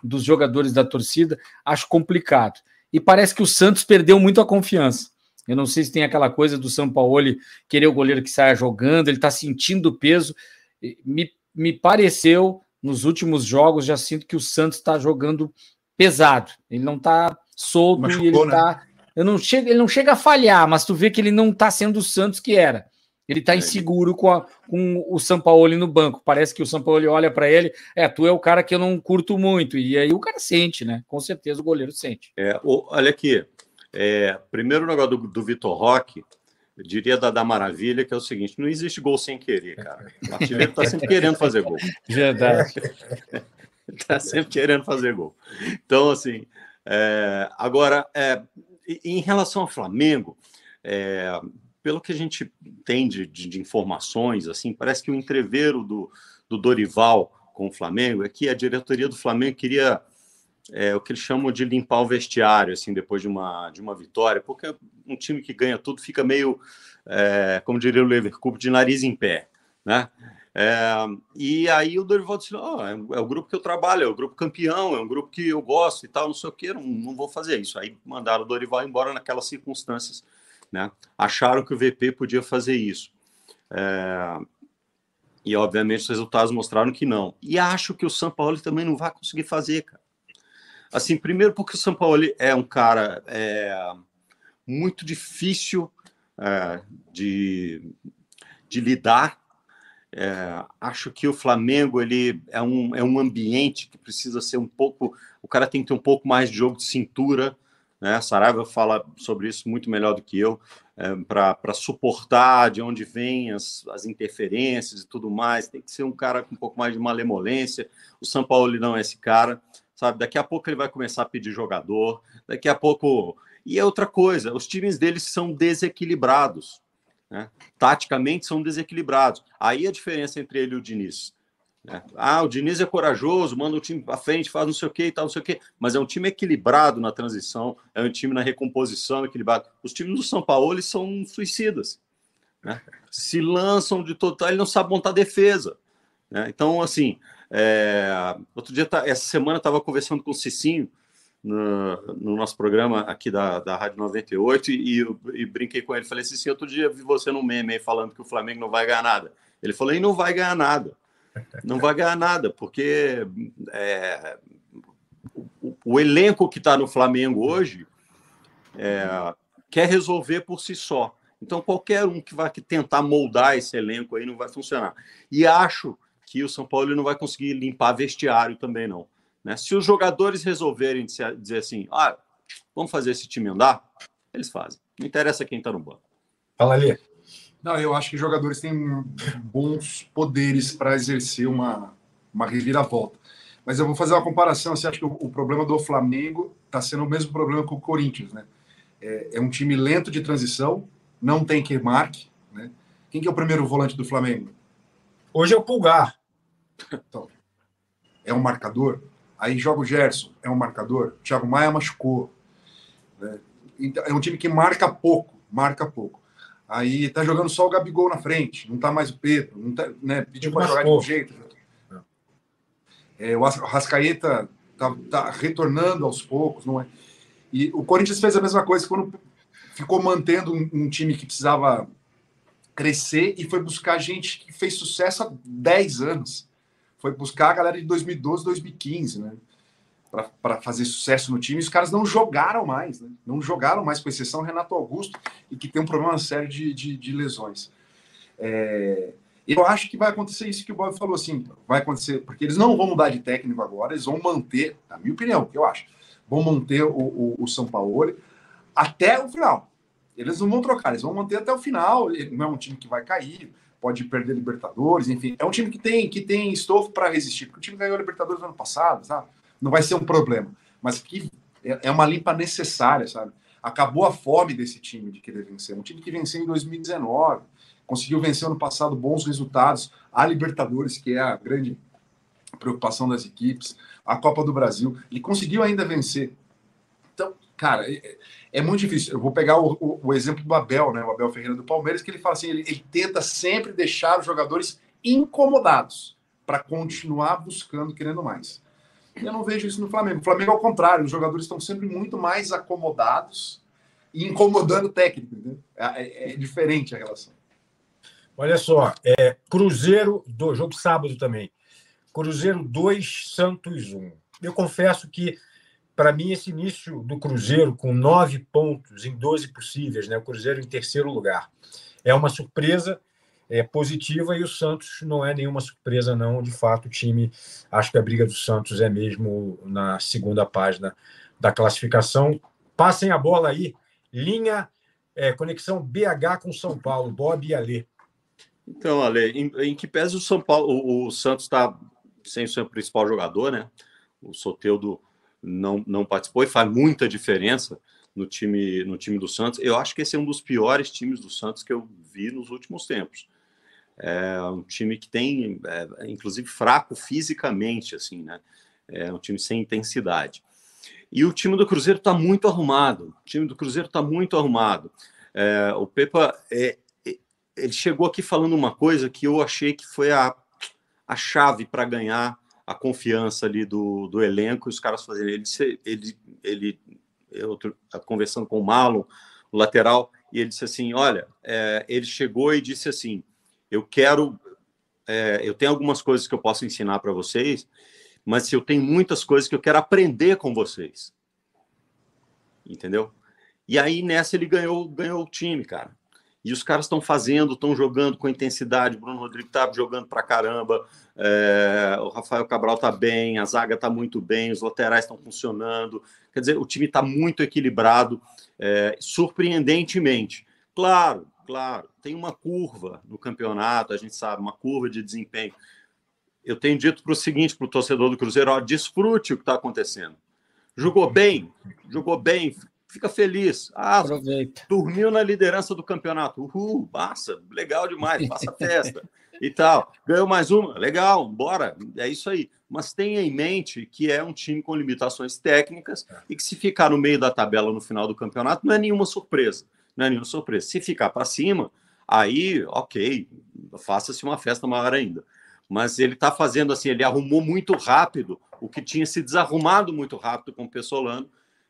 dos jogadores da torcida, acho complicado. E parece que o Santos perdeu muito a confiança. Eu não sei se tem aquela coisa do São Paulo querer o goleiro que saia jogando, ele está sentindo o peso. Me, me pareceu, nos últimos jogos, já sinto que o Santos está jogando pesado. Ele não está solto Machucou, ele. Né? Eu não chego, ele não chega a falhar, mas tu vê que ele não está sendo o Santos que era. Ele está é. inseguro com, a, com o Sampaoli no banco. Parece que o Sampaoli olha para ele, é, tu é o cara que eu não curto muito. E aí o cara sente, né? Com certeza o goleiro sente. É, olha aqui, é, primeiro negócio do, do Vitor Roque, eu diria da, da Maravilha, que é o seguinte: não existe gol sem querer, cara. O artilheiro está sempre querendo fazer gol. Verdade. Está sempre querendo fazer gol. Então, assim, é, agora, é, em relação ao Flamengo, é, pelo que a gente tem de, de, informações, assim, parece que o entreveiro do, do Dorival com o Flamengo é que a diretoria do Flamengo queria é, o que eles chamam de limpar o vestiário, assim, depois de uma, de uma vitória, porque um time que ganha tudo fica meio, é, como diria o Leverkusen, de nariz em pé, né? É, e aí o Dorival disse, oh, é, é, o grupo que eu trabalho, é o grupo campeão, é um grupo que eu gosto e tal, não sei o que, não, não vou fazer isso. Aí mandaram o Dorival embora naquelas circunstâncias, né? Acharam que o VP podia fazer isso. É, e obviamente os resultados mostraram que não. E acho que o São Paulo também não vai conseguir fazer, cara. Assim, primeiro porque o São Paulo é um cara é, muito difícil é, de, de lidar. É, acho que o Flamengo ele é um, é um ambiente que precisa ser um pouco. O cara tem que ter um pouco mais de jogo de cintura. Né? Saraiva fala sobre isso muito melhor do que eu, é, para suportar de onde vêm as, as interferências e tudo mais. Tem que ser um cara com um pouco mais de malemolência. O São Paulo não é esse cara sabe? Daqui a pouco ele vai começar a pedir jogador, daqui a pouco. E é outra coisa, os times deles são desequilibrados, né? Taticamente são desequilibrados. Aí a diferença entre ele e o Diniz. Né? Ah, o Diniz é corajoso, manda o time para frente, faz não sei o que e tal, não sei o que, mas é um time equilibrado na transição, é um time na recomposição equilibrado. Os times do São Paulo eles são suicidas. Né? Se lançam de total, ele não sabe montar defesa. Né? Então, assim, é, outro dia, tá, essa semana, estava conversando com o Cicinho no, no, nosso programa aqui da, da Rádio 98 e, e, e brinquei com ele. Falei, Cicinho, outro dia vi você no meme aí falando que o Flamengo não vai ganhar nada. Ele falou, e não vai ganhar nada. Não vai ganhar nada, porque é, o, o, elenco que está no Flamengo hoje é, quer resolver por si só. Então, qualquer um que vai tentar moldar esse elenco aí não vai funcionar. E acho que o São Paulo não vai conseguir limpar vestiário também, não. Né? Se os jogadores resolverem dizer assim, ah, vamos fazer esse time andar, eles fazem. Não interessa quem está no banco. Fala ali. Não, eu acho que jogadores têm bons poderes para exercer uma, uma reviravolta. Mas eu vou fazer uma comparação. Você acha que o, o problema do Flamengo está sendo o mesmo problema que o Corinthians, né? É, é, um time lento de transição, não tem que marque, né? Quem que é o primeiro volante do Flamengo? Hoje é o Pulgar. Então, é um marcador. Aí joga o Gerson, é um marcador. Thiago Maia machucou. Né? Então, é um time que marca pouco, marca pouco. Aí tá jogando só o Gabigol na frente, não tá mais o Pedro, não tá, né, pediu para jogar de um jeito. É, o Rascaeta tá, tá, retornando aos poucos, não é? E o Corinthians fez a mesma coisa quando ficou mantendo um, um time que precisava crescer e foi buscar gente que fez sucesso há 10 anos. Foi buscar a galera de 2012, 2015, né? Para fazer sucesso no time. Os caras não jogaram mais, né? Não jogaram mais, com exceção Renato Augusto, e que tem um problema sério de, de, de lesões. É, eu acho que vai acontecer isso que o Bob falou, assim, vai acontecer, porque eles não vão mudar de técnico agora, eles vão manter, na minha opinião, o que eu acho, vão manter o, o, o, São Paulo até o final. Eles não vão trocar, eles vão manter até o final. Não é um time que vai cair, pode perder Libertadores, enfim. É um time que tem, que tem estofo para resistir, porque o time ganhou Libertadores no ano passado, sabe? Não vai ser um problema. Mas que é, é uma limpa necessária, sabe? Acabou a fome desse time de querer vencer. Um time que venceu em 2019 conseguiu vencer ano passado bons resultados, a Libertadores, que é a grande preocupação das equipes, a Copa do Brasil, ele conseguiu ainda vencer. Então, cara, é, é muito difícil. Eu vou pegar o, o, o, exemplo do Abel, né? O Abel Ferreira do Palmeiras, que ele fala assim: ele, ele tenta sempre deixar os jogadores incomodados para continuar buscando, querendo mais. Eu não vejo isso no Flamengo. O Flamengo, ao contrário, os jogadores estão sempre muito mais acomodados e incomodando o técnico. Entendeu? É, é, é diferente a relação. Olha só, é, Cruzeiro, do jogo sábado também. Cruzeiro 2, Santos 1. Eu confesso que, para mim, esse início do Cruzeiro, com nove pontos em 12 possíveis, né, o Cruzeiro em terceiro lugar, é uma surpresa é, positiva e o Santos não é nenhuma surpresa, não. De fato, o time, acho que a briga do Santos é mesmo na segunda página da classificação. Passem a bola aí, linha, é, conexão BH com São Paulo, Bob e Alê. Então, Ale, em, em, que pese o São Paulo, o, o Santos está sem o seu principal jogador, né? O Soteudo não, não participou e faz muita diferença no time, no time do Santos. Eu acho que esse é um dos piores times do Santos que eu vi nos últimos tempos. É um time que tem, é, inclusive, fraco fisicamente, assim, né? É um time sem intensidade. E o time do Cruzeiro está muito arrumado. O time do Cruzeiro está muito arrumado. É, o Pepa é, ele chegou aqui falando uma coisa que eu achei que foi a, a chave para ganhar a confiança ali do, do elenco, os caras fazendo. Ele, ele, ele eu conversando com o Marlon, o lateral, e ele disse assim: Olha, é, ele chegou e disse assim: Eu quero, é, eu tenho algumas coisas que eu posso ensinar para vocês, mas eu tenho muitas coisas que eu quero aprender com vocês. Entendeu? E aí nessa ele ganhou, ganhou o time, cara. E os caras estão fazendo, estão jogando com intensidade. Bruno Rodrigues está jogando para caramba. É, o Rafael Cabral está bem, a zaga está muito bem, os laterais estão funcionando. Quer dizer, o time está muito equilibrado, é, surpreendentemente. Claro, claro, tem uma curva no campeonato, a gente sabe, uma curva de desempenho. Eu tenho dito para o seguinte, para o torcedor do Cruzeiro: ó, desfrute o que está acontecendo. Jogou bem, jogou bem, fica feliz. Ah, Aproveita. dormiu na liderança do campeonato. Uhul, massa, legal demais, passa festa e tal. Ganhou mais uma, legal, bora, é isso aí. Mas tenha em mente que é um time com limitações técnicas e que se ficar no meio da tabela no final do campeonato não é nenhuma surpresa. Não é nenhuma surpresa. Se ficar para cima, aí, ok, faça-se uma festa maior ainda. Mas ele está fazendo assim, ele arrumou muito rápido o que tinha se desarrumado muito rápido com o Pessolano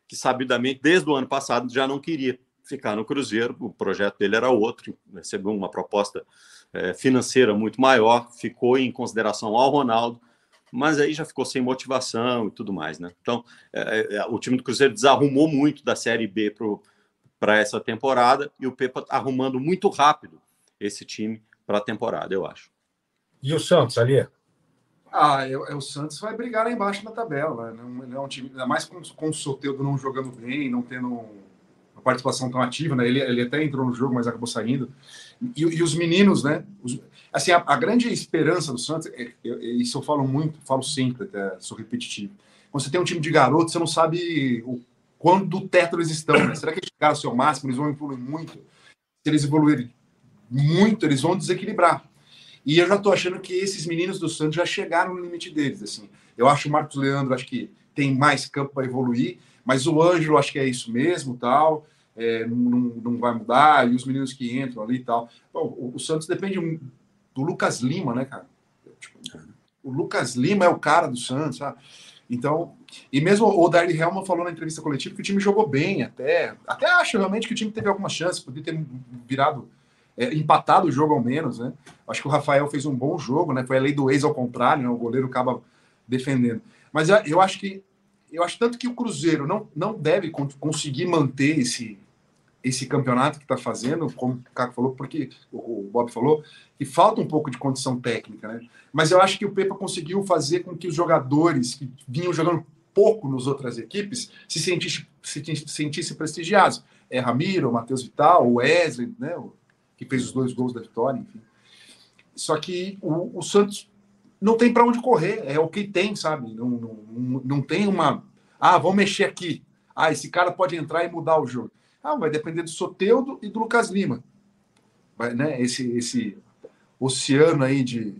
que sabidamente, desde o ano passado, já não queria ficar no Cruzeiro, o projeto dele era outro, recebeu uma proposta é, financeira muito maior, ficou em consideração ao Ronaldo, mas aí já ficou sem motivação e tudo mais, né? Então, é, é, o time do Cruzeiro desarrumou muito da Série B para essa temporada e o Pepa tá arrumando muito rápido esse time para a temporada, eu acho. E o Santos ali? Ah, eu, eu, o Santos vai brigar lá embaixo na tabela. Né? Não, não é um time, ainda mais com, com o Soteldo não jogando bem, não tendo. não participação tão ativa, né? Ele, ele até entrou no jogo, mas acabou saindo. E, e os meninos, né? Os, assim, a, a, grande esperança do Santos, é, é, isso eu falo muito, falo sempre, até sou repetitivo. Quando você tem um time de garotos, você não sabe o quando do teto eles estão. Né? Será que eles chegaram ao seu máximo? Eles vão evoluir muito? Se eles evoluírem muito, eles vão desequilibrar. E eu já estou achando que esses meninos do Santos já chegaram no limite deles. Assim, eu acho o Marcos Leandro, acho que tem mais campo para evoluir, mas o Ângelo, acho que é isso mesmo, tal. É, não, não vai mudar, e os meninos que entram ali e tal. Bom, o, o, Santos depende do Lucas Lima, né, cara? Tipo, o Lucas Lima é o cara do Santos, sabe? Então, e mesmo o Darley Helman falou na entrevista coletiva que o time jogou bem até. Até acho realmente que o time teve alguma chance, podia ter virado, é, empatado o jogo ao menos, né? Acho que o Rafael fez um bom jogo, né? Foi a lei do ex ao contrário, né? O goleiro acaba defendendo. Mas eu acho que eu acho tanto que o Cruzeiro não, não deve conseguir manter esse, esse campeonato que está fazendo, como o Caco falou, porque o Bob falou, que falta um pouco de condição técnica, né? Mas eu acho que o Pepa conseguiu fazer com que os jogadores que vinham jogando pouco nas outras equipes se sentissem se sentisse prestigiados. É Ramiro, Matheus Vital, o Wesley, né? que fez os dois gols da vitória, enfim. Só que o, o Santos não tem para onde correr, é o que tem, sabe? Não, não, não tem uma. Ah, vamos mexer aqui. Ah, esse cara pode entrar e mudar o jogo. Ah, vai depender do Soteudo e do Lucas Lima. Vai, né? Esse, esse oceano aí de,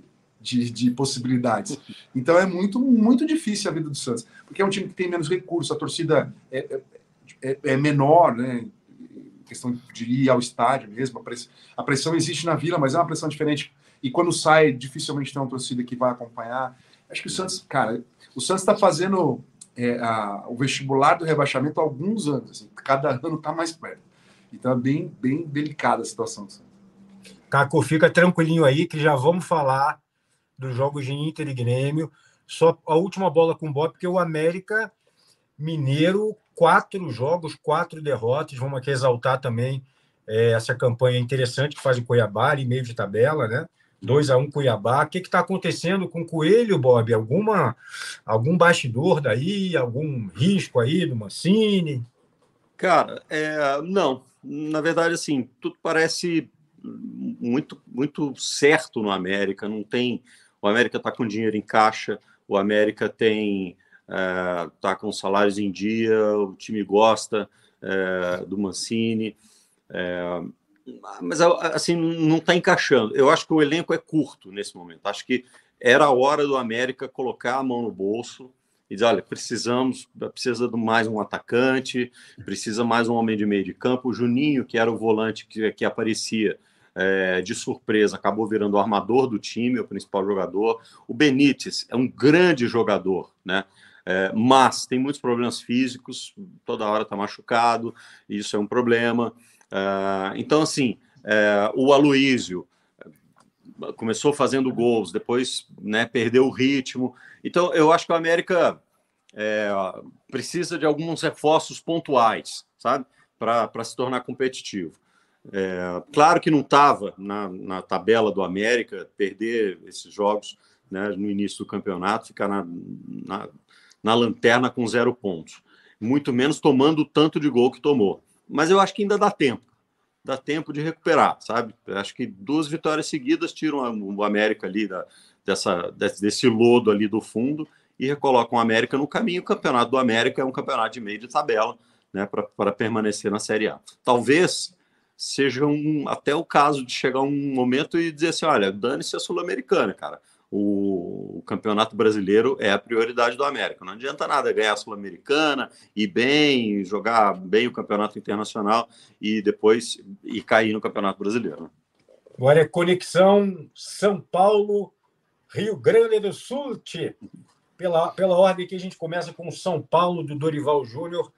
de, de, possibilidades. Então é muito, muito difícil a vida do Santos, porque é um time que tem menos recursos, a torcida é, é, é, é menor, né? questão de ir ao estádio mesmo. A pressão, a pressão existe na vila, mas é uma pressão diferente. E quando sai, dificilmente tem uma torcida que vai acompanhar. Acho que o Santos, cara, o Santos está fazendo é, a, o vestibular do rebaixamento há alguns anos. Assim, cada ano está mais perto. Então é bem, bem delicada a situação. Caco, fica tranquilinho aí que já vamos falar dos jogos de Inter e Grêmio. Só a última bola com o Bob, porque o América Mineiro, quatro jogos, quatro derrotas. Vamos aqui exaltar também é, essa campanha interessante que faz o Cuiabá, ali meio de tabela, né? 2 a 1 um Cuiabá. O que está acontecendo com o Coelho, Bob? Alguma, algum bastidor daí? Algum risco aí do Mancini? Cara, é, não. Na verdade, assim, tudo parece muito, muito certo no América. Não tem. O América está com dinheiro em caixa, o América tem. está é, com salários em dia, o time gosta é, do Mancini. É, mas assim não está encaixando. Eu acho que o elenco é curto nesse momento. Acho que era a hora do América colocar a mão no bolso e dizer, olha, precisamos, precisa de mais um atacante, precisa mais um homem de meio de campo. O Juninho, que era o volante que, que aparecia é, de surpresa, acabou virando o armador do time, o principal jogador. O Benítez é um grande jogador, né? É, mas tem muitos problemas físicos, toda hora está machucado, isso é um problema. Uh, então, assim, uh, o Aloísio eh, começou fazendo gols, depois né, perdeu o ritmo. Então, eu acho que o América é, precisa de alguns reforços pontuais, sabe? Para se tornar competitivo. É, claro que não estava na, na, tabela do América perder esses jogos né, no início do campeonato, ficar na, na, na lanterna com zero pontos. Muito menos tomando o tanto de gol que tomou mas eu acho que ainda dá tempo. Dá tempo de recuperar, sabe? Eu acho que duas vitórias seguidas tiram o América ali da, dessa, desse lodo ali do fundo e recolocam o América no caminho. O campeonato do América é um campeonato de meio de tabela, né, para permanecer na Série A. Talvez seja um, até o caso de chegar um momento e dizer assim: olha, dane-se a Sul-Americana, cara o, o, campeonato brasileiro é a prioridade do América. Não adianta nada ganhar a Sul-Americana, ir bem, jogar bem o campeonato internacional e depois ir cair no campeonato brasileiro. Né? Agora é conexão São Paulo, Rio Grande do Sul. Pela, pela ordem que a gente começa com o São Paulo do Dorival Júnior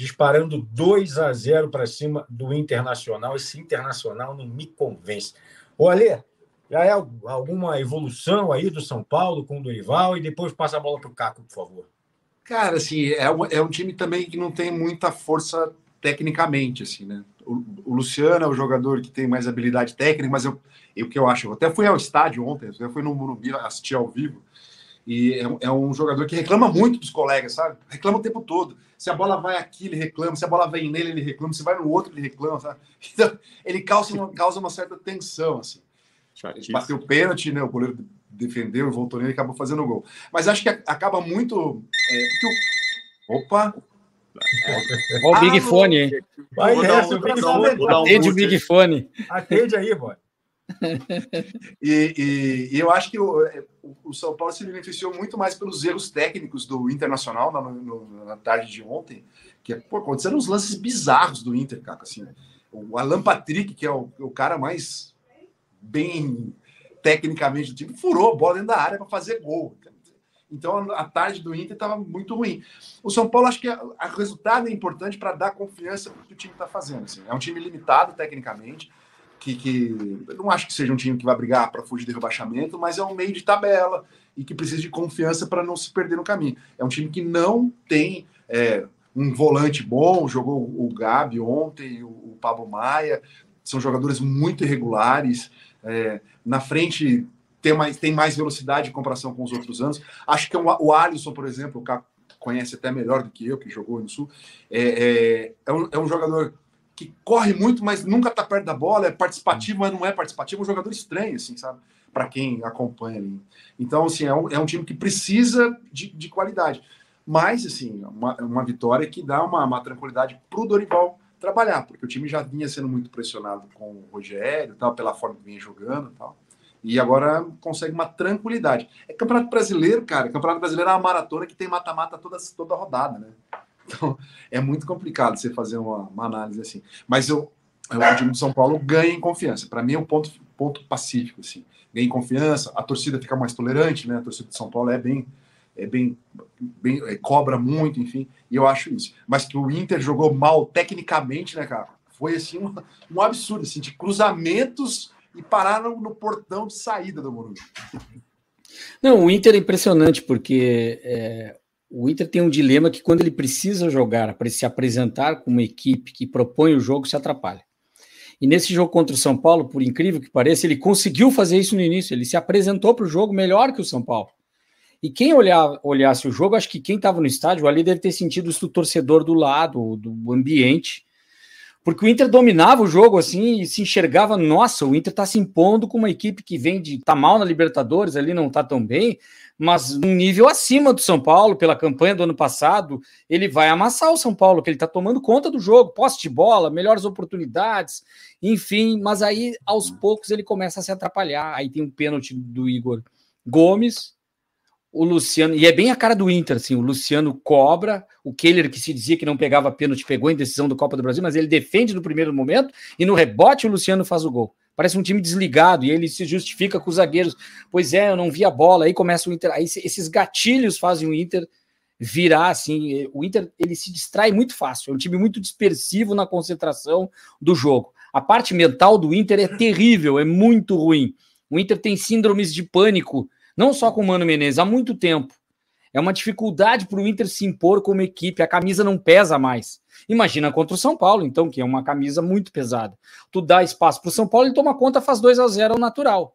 disparando 2 a 0 para cima do Internacional. Esse Internacional não me convence. Olha, já é alguma evolução aí do São Paulo com o Dorival? E depois passa a bola para o Caco, por favor. Cara, assim, é um, é um time também que não tem muita força tecnicamente, assim, né? O, o Luciano é o jogador que tem mais habilidade técnica, mas eu, o que eu acho, eu até fui ao estádio ontem, eu fui no Morumbi assistir ao vivo, E é, é, um jogador que reclama muito dos colegas, sabe? Reclama o tempo todo. Se a bola vai aqui, ele reclama. Se a bola vem nele, ele reclama. Se vai no outro, ele reclama, sabe? Então, ele causa uma, causa uma certa tensão, assim. Ele bateu pênalti, né? O goleiro defendeu e voltou nele e acabou fazendo o gol. Mas acho que acaba muito. É, o... Opa! Olha o Big ah, Fone, hein? Vai nessa, eu quero saber. Atende o Big Fone. Atende aí, boy. e, e, e, eu acho que o, o, São Paulo se beneficiou muito mais pelos erros técnicos do Internacional na, no, na tarde de ontem, que pô, aconteceram uns lances bizarros do Inter. Assim, o Alan Patrick, que é o, o cara mais bem tecnicamente do time, furou a bola dentro da área para fazer gol. Então a tarde do Inter estava muito ruim. O São Paulo, acho que o resultado é importante para dar confiança para o que o time está fazendo. Assim. É um time limitado tecnicamente, que, que eu não acho que seja um time que vai brigar para fugir do rebaixamento, mas é um meio de tabela e que precisa de confiança para não se perder no caminho. É um time que não tem é, um volante bom, jogou o Gabi ontem, o, o Pablo Maia, são jogadores muito irregulares. É, na frente tem mais, tem mais velocidade em comparação com os outros anos. Acho que é o Alisson, por exemplo, o Caco conhece até melhor do que eu, que jogou no Sul, é, é, é, um, é um jogador que corre muito, mas nunca está perto da bola, é participativo, mas não é participativo, é um jogador estranho, assim, sabe? Para quem acompanha ali. Então, assim, é um, é um time que precisa de, de qualidade. Mas, assim, uma, uma vitória que dá uma, uma tranquilidade para o Dorival trabalhar, porque o time já vinha sendo muito pressionado com o Rogério, tal, pela forma que vinha jogando tal. E agora consegue uma tranquilidade. É Campeonato Brasileiro, cara. Campeonato Brasileiro é uma maratona que tem mata-mata toda, toda rodada, né? Então é muito complicado você fazer uma, uma análise assim. Mas eu, o time de São Paulo ganha em confiança. Para mim é um ponto, ponto pacífico, assim. Ganha em confiança, a torcida fica mais tolerante, né? A torcida de São Paulo é bem. É bem, bem é, cobra muito, enfim, e eu acho isso. Mas que o Inter jogou mal tecnicamente, né, cara? Foi assim um, um absurdo, assim, de cruzamentos e pararam no portão de saída do Morumbi. Não, o Inter é impressionante, porque é, o Inter tem um dilema que quando ele precisa jogar, para se apresentar como uma equipe que propõe o jogo, se atrapalha. E nesse jogo contra o São Paulo, por incrível que pareça, ele conseguiu fazer isso no início. Ele se apresentou para o jogo melhor que o São Paulo. E quem olhar, olhasse o jogo, acho que quem estava no estádio ali deve ter sentido isso do torcedor do lado, do ambiente porque o Inter dominava o jogo assim e se enxergava, nossa, o Inter está se impondo com uma equipe que vem de tá mal na Libertadores, ali não tá tão bem, mas um nível acima do São Paulo, pela campanha do ano passado, ele vai amassar o São Paulo, que ele está tomando conta do jogo, posse de bola, melhores oportunidades, enfim, mas aí aos poucos ele começa a se atrapalhar. Aí tem um pênalti do Igor Gomes, o Luciano, e é bem a cara do Inter, assim, o Luciano cobra, o Keller, que se dizia que não pegava pênalti, pegou em decisão do Copa do Brasil, mas ele defende no primeiro momento, e no rebote o Luciano faz o gol. Parece um time desligado, e ele se justifica com os zagueiros. Pois é, eu não vi a bola, aí começa o Inter, aí esses gatilhos fazem o Inter virar, assim, o Inter, ele se distrai muito fácil, é um time muito dispersivo na concentração do jogo. A parte mental do Inter é terrível, é muito ruim. O Inter tem síndromes de pânico, não só com o Mano Menezes, há muito tempo. É uma dificuldade para o Inter se impor como equipe, a camisa não pesa mais. Imagina contra o São Paulo, então, que é uma camisa muito pesada. Tu dá espaço para o São Paulo, ele toma conta, faz 2 a 0 ao natural.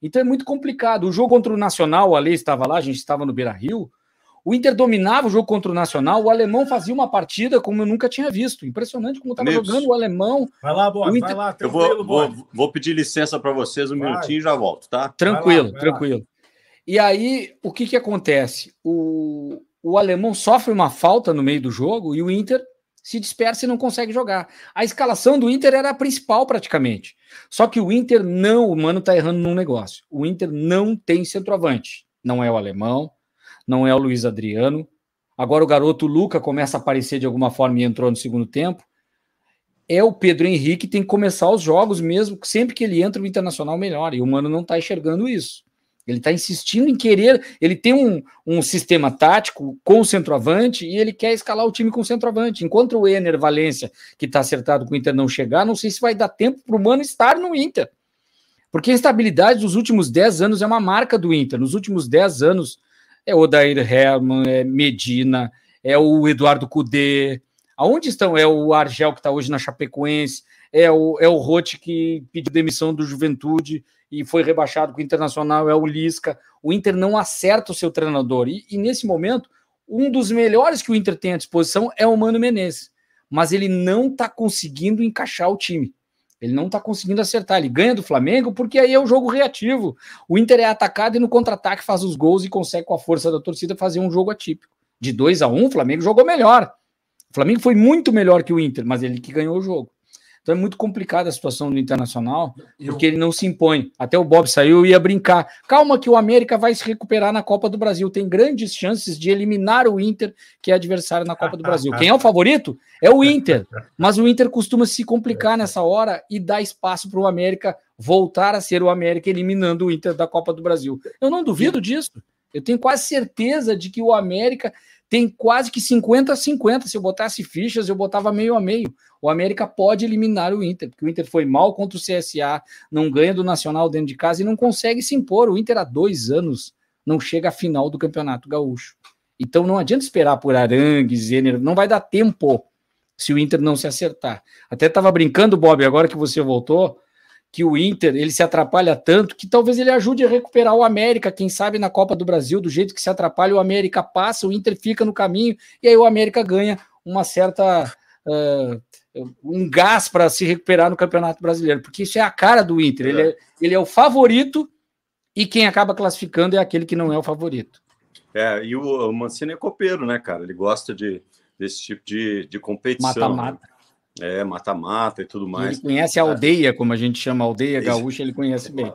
Então é muito complicado. O jogo contra o Nacional, o Ale estava lá, a gente estava no Beira Rio. O Inter dominava o jogo contra o Nacional, o alemão fazia uma partida como eu nunca tinha visto. Impressionante como estava jogando o alemão. Vai lá, Boa, Inter... vai lá. Eu vou, vou, vou, pedir licença para vocês um vai. minutinho e já volto, tá? Tranquilo, vai lá, vai tranquilo. Lá. E aí, o que, que acontece? O, o alemão sofre uma falta no meio do jogo e o Inter se dispersa e não consegue jogar. A escalação do Inter era a principal praticamente. Só que o Inter não, o mano tá errando num negócio. O Inter não tem centroavante. Não é o alemão, não é o Luiz Adriano. Agora o garoto Luca começa a aparecer de alguma forma e entrou no segundo tempo. É o Pedro Henrique tem que começar os jogos mesmo, sempre que ele entra o Internacional melhor. E o mano não tá enxergando isso. Ele está insistindo em querer. Ele tem um, um sistema tático com o centroavante e ele quer escalar o time com o centroavante. Enquanto o Ener Valência, que está acertado com o Inter, não chegar, não sei se vai dar tempo para o Mano estar no Inter. Porque a instabilidade dos últimos 10 anos é uma marca do Inter. Nos últimos 10 anos é o Odair Herman, é Medina, é o Eduardo Cudê. Aonde estão? É o Argel que está hoje na Chapecoense, é o, é o Rote que pediu demissão do Juventude e foi rebaixado com o Internacional, é o Lisca. O Inter não acerta o seu treinador. E, e nesse momento, um dos melhores que o Inter tem à disposição é o Mano Menezes. Mas ele não está conseguindo encaixar o time. Ele não está conseguindo acertar. Ele ganha do Flamengo porque aí é o jogo reativo. O Inter é atacado e no contra-ataque faz os gols e consegue, com a força da torcida, fazer um jogo atípico. De 2 a 1 um, o Flamengo jogou melhor. O Flamengo foi muito melhor que o Inter, mas ele que ganhou o jogo. Então é muito complicada a situação do Internacional, porque ele não se impõe. Até o Bob saiu e ia brincar. Calma que o América vai se recuperar na Copa do Brasil. Tem grandes chances de eliminar o Inter, que é adversário na Copa do Brasil. Quem é o favorito? É o Inter. Mas o Inter costuma se complicar nessa hora e dar espaço para o América voltar a ser o América, eliminando o Inter da Copa do Brasil. Eu não duvido disso. Eu tenho quase certeza de que o América tem quase que 50 a 50. Se eu botasse fichas, eu botava meio a meio. O América pode eliminar o Inter, porque o Inter foi mal contra o CSA, não ganha do Nacional dentro de casa e não consegue se impor. O Inter há dois anos não chega à final do Campeonato Gaúcho. Então não adianta esperar por Arangues, Zener, não vai dar tempo se o Inter não se acertar. Até estava brincando, Bob, agora que você voltou, que o Inter ele se atrapalha tanto que talvez ele ajude a recuperar o América, quem sabe na Copa do Brasil, do jeito que se atrapalha, o América passa, o Inter fica no caminho e aí o América ganha uma certa. Uh, um gás para se recuperar no Campeonato Brasileiro, porque isso é a cara do Inter. Ele é, ele é o favorito e quem acaba classificando é aquele que não é o favorito. É, e o, o Mancini é copeiro, né, cara? Ele gosta de, desse tipo de, de competição. Mata-mata. É, mata-mata e tudo mais. Ele conhece a aldeia, como a gente chama a aldeia gaúcha, ele conhece bem.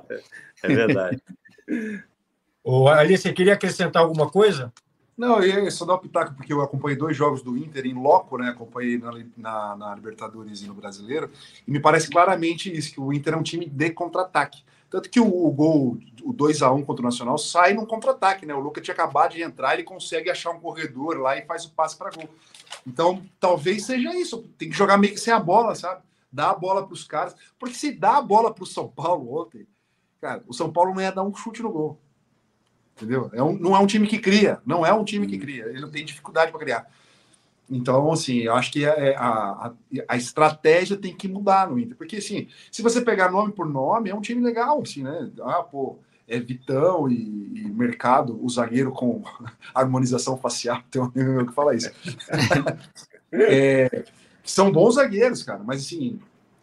É verdade. Ô, Alice, você queria acrescentar alguma coisa? Não, eu ia só dar o pitaco, porque eu acompanhei dois jogos do Inter em loco, né? Acompanhei na, na, na, Libertadores e no Brasileiro, e me parece claramente isso, que o Inter é um time de contra-ataque. Tanto que o, o gol, o 2 a 1 contra o Nacional, sai num contra-ataque, né? O Luca tinha acabado de entrar, ele consegue achar um corredor lá e faz o passe para gol. Então, talvez seja isso. Tem que jogar meio que sem a bola, sabe? Dar a bola para os caras. Porque se dá a bola para o São Paulo ontem, cara, o São Paulo não ia dar um chute no gol. Entendeu? É um, não é um time que cria. Não é um time que cria. Ele não tem dificuldade para criar. Então, assim, eu acho que a, a, a, estratégia tem que mudar no Inter. Porque, assim, se você pegar nome por nome, é um time legal, assim, né? Ah, pô, é Vitão e, e, Mercado, o zagueiro com harmonização facial, tem um amigo meu que fala isso. é, são bons zagueiros, cara, mas assim,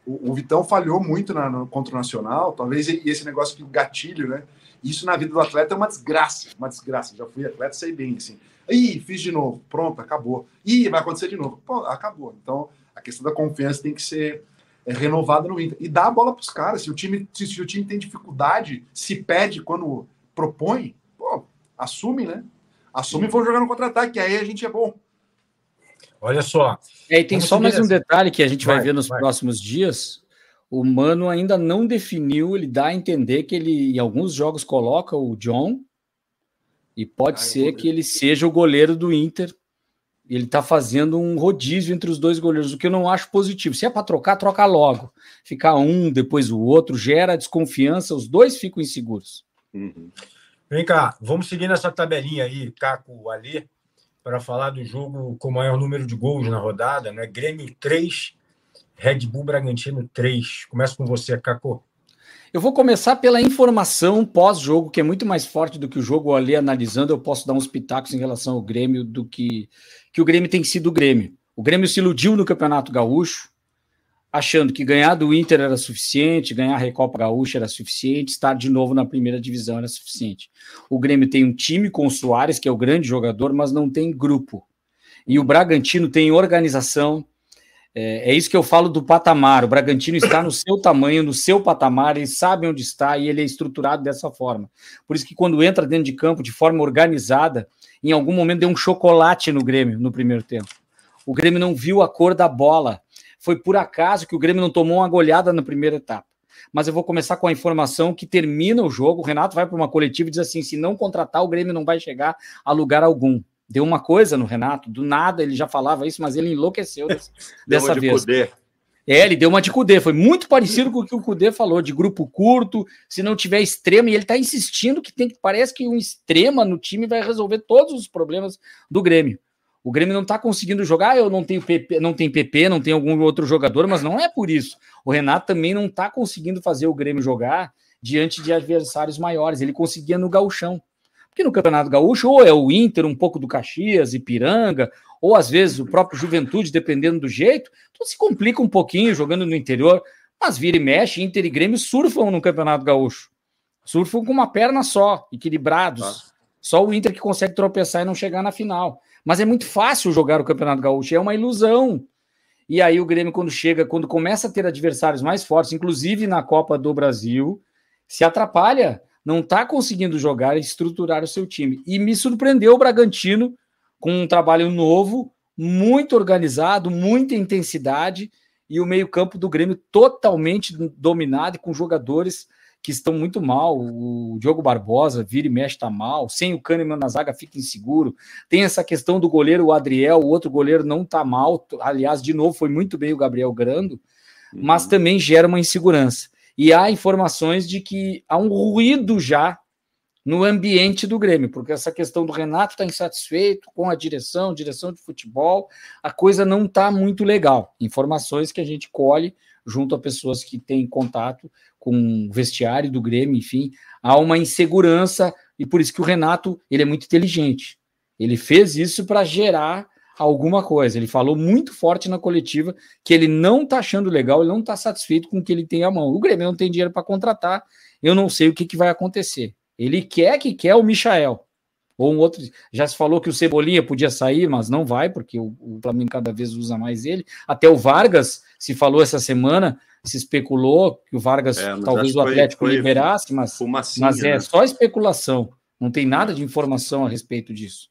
o, o Vitão falhou muito na, no, contra o Nacional, talvez esse negócio que o gatilho, né? Isso na vida do atleta é uma desgraça, uma desgraça. Já fui atleta, sei bem, assim. Ih, fiz de novo, pronto, acabou. Ih, vai acontecer de novo. Pô, acabou. Então, a questão da confiança tem que ser é, renovada no Inter. E dá a bola para os caras. Se o, time, se, se, o time tem dificuldade, se pede quando propõe, pô, assume, né? Assume e vão jogar no contra-ataque, aí a gente é bom. Olha só. É, e tem só mais um detalhe que a gente vai, vai ver nos vai. próximos dias. O Mano ainda não definiu, ele dá a entender que ele, em alguns jogos, coloca o John, e pode ah, ser que ele seja o goleiro do Inter ele está fazendo um rodízio entre os dois goleiros, o que eu não acho positivo. Se é para trocar, troca logo. Ficar um, depois o outro, gera desconfiança, os dois ficam inseguros. Uhum. Vem cá, vamos seguir nessa tabelinha aí, Caco Ali, para falar do jogo com o maior número de gols na rodada, né? Grêmio 3, Red Bull Bragantino 3. Começa com você, Caco. Eu vou começar pela informação pós-jogo, que é muito mais forte do que o jogo ali analisando. Eu posso dar uns pitacos em relação ao Grêmio do que, que o Grêmio tem sido o Grêmio. O Grêmio se iludiu no Campeonato Gaúcho, achando que ganhar do Inter era suficiente, ganhar a Recopa Gaúcha era suficiente, estar de novo na primeira divisão era suficiente. O Grêmio tem um time com o Soares, que é o grande jogador, mas não tem grupo. E o Bragantino tem organização, é, é, isso que eu falo do patamar. O Bragantino está no seu tamanho, no seu patamar, ele sabe onde está e ele é estruturado dessa forma. Por isso que quando entra dentro de campo de forma organizada, em algum momento deu um chocolate no Grêmio no primeiro tempo. O Grêmio não viu a cor da bola. Foi por acaso que o Grêmio não tomou uma goleada na primeira etapa. Mas eu vou começar com a informação que termina o jogo. O Renato vai para uma coletiva e diz assim: se não contratar, o Grêmio não vai chegar a lugar algum deu uma coisa no Renato, do nada ele já falava isso, mas ele enlouqueceu dessa, dessa de vez. Cudê. É, ele deu uma de Cudê, foi muito parecido com o que o Cudê falou, de grupo curto, se não tiver extremo, e ele está insistindo que tem que, parece que um extrema no time vai resolver todos os problemas do Grêmio. O Grêmio não está conseguindo jogar, eu não tenho PP, não tem PP, não tem algum outro jogador, mas não é por isso. O Renato também não está conseguindo fazer o Grêmio jogar diante de adversários maiores. Ele conseguia no gauchão. Porque no Campeonato Gaúcho, ou é o Inter, um pouco do Caxias, Ipiranga, ou às vezes o próprio Juventude, dependendo do jeito, tudo se complica um pouquinho jogando no interior, mas vira e mexe, Inter e Grêmio surfam no Campeonato Gaúcho. Surfam com uma perna só, equilibrados. Ah. Só o Inter que consegue tropeçar e não chegar na final. Mas é muito fácil jogar o Campeonato Gaúcho, é uma ilusão. E aí o Grêmio, quando chega, quando começa a ter adversários mais fortes, inclusive na Copa do Brasil, se atrapalha, não está conseguindo jogar e estruturar o seu time. E me surpreendeu o Bragantino com um trabalho novo, muito organizado, muita intensidade, e o meio-campo do Grêmio totalmente dominado e com jogadores que estão muito mal. O Diogo Barbosa vira e mexe, está mal. Sem o Kahneman na zaga, fica inseguro. Tem essa questão do goleiro, o Adriel, o outro goleiro não está mal. Aliás, de novo, foi muito bem o Gabriel Grando, mas uhum. também gera uma insegurança. E há informações de que há um ruído já no ambiente do Grêmio, porque essa questão do Renato está insatisfeito com a direção, direção de futebol, a coisa não está muito legal. Informações que a gente colhe junto a pessoas que têm contato com o vestiário do Grêmio, enfim, há uma insegurança e por isso que o Renato ele é muito inteligente. Ele fez isso para gerar alguma coisa. Ele falou muito forte na coletiva que ele não está achando legal, ele não está satisfeito com o que ele tem à mão. O Grêmio não tem dinheiro para contratar, eu não sei o que, que vai acontecer. Ele quer que quer o Michael. Ou um outro. Já se falou que o Cebolinha podia sair, mas não vai, porque o, o Flamengo cada vez usa mais ele. Até o Vargas se falou essa semana se especulou que o Vargas é, talvez o Atlético foi, liberasse, mas, mas é né? só especulação, não tem nada de informação a respeito disso.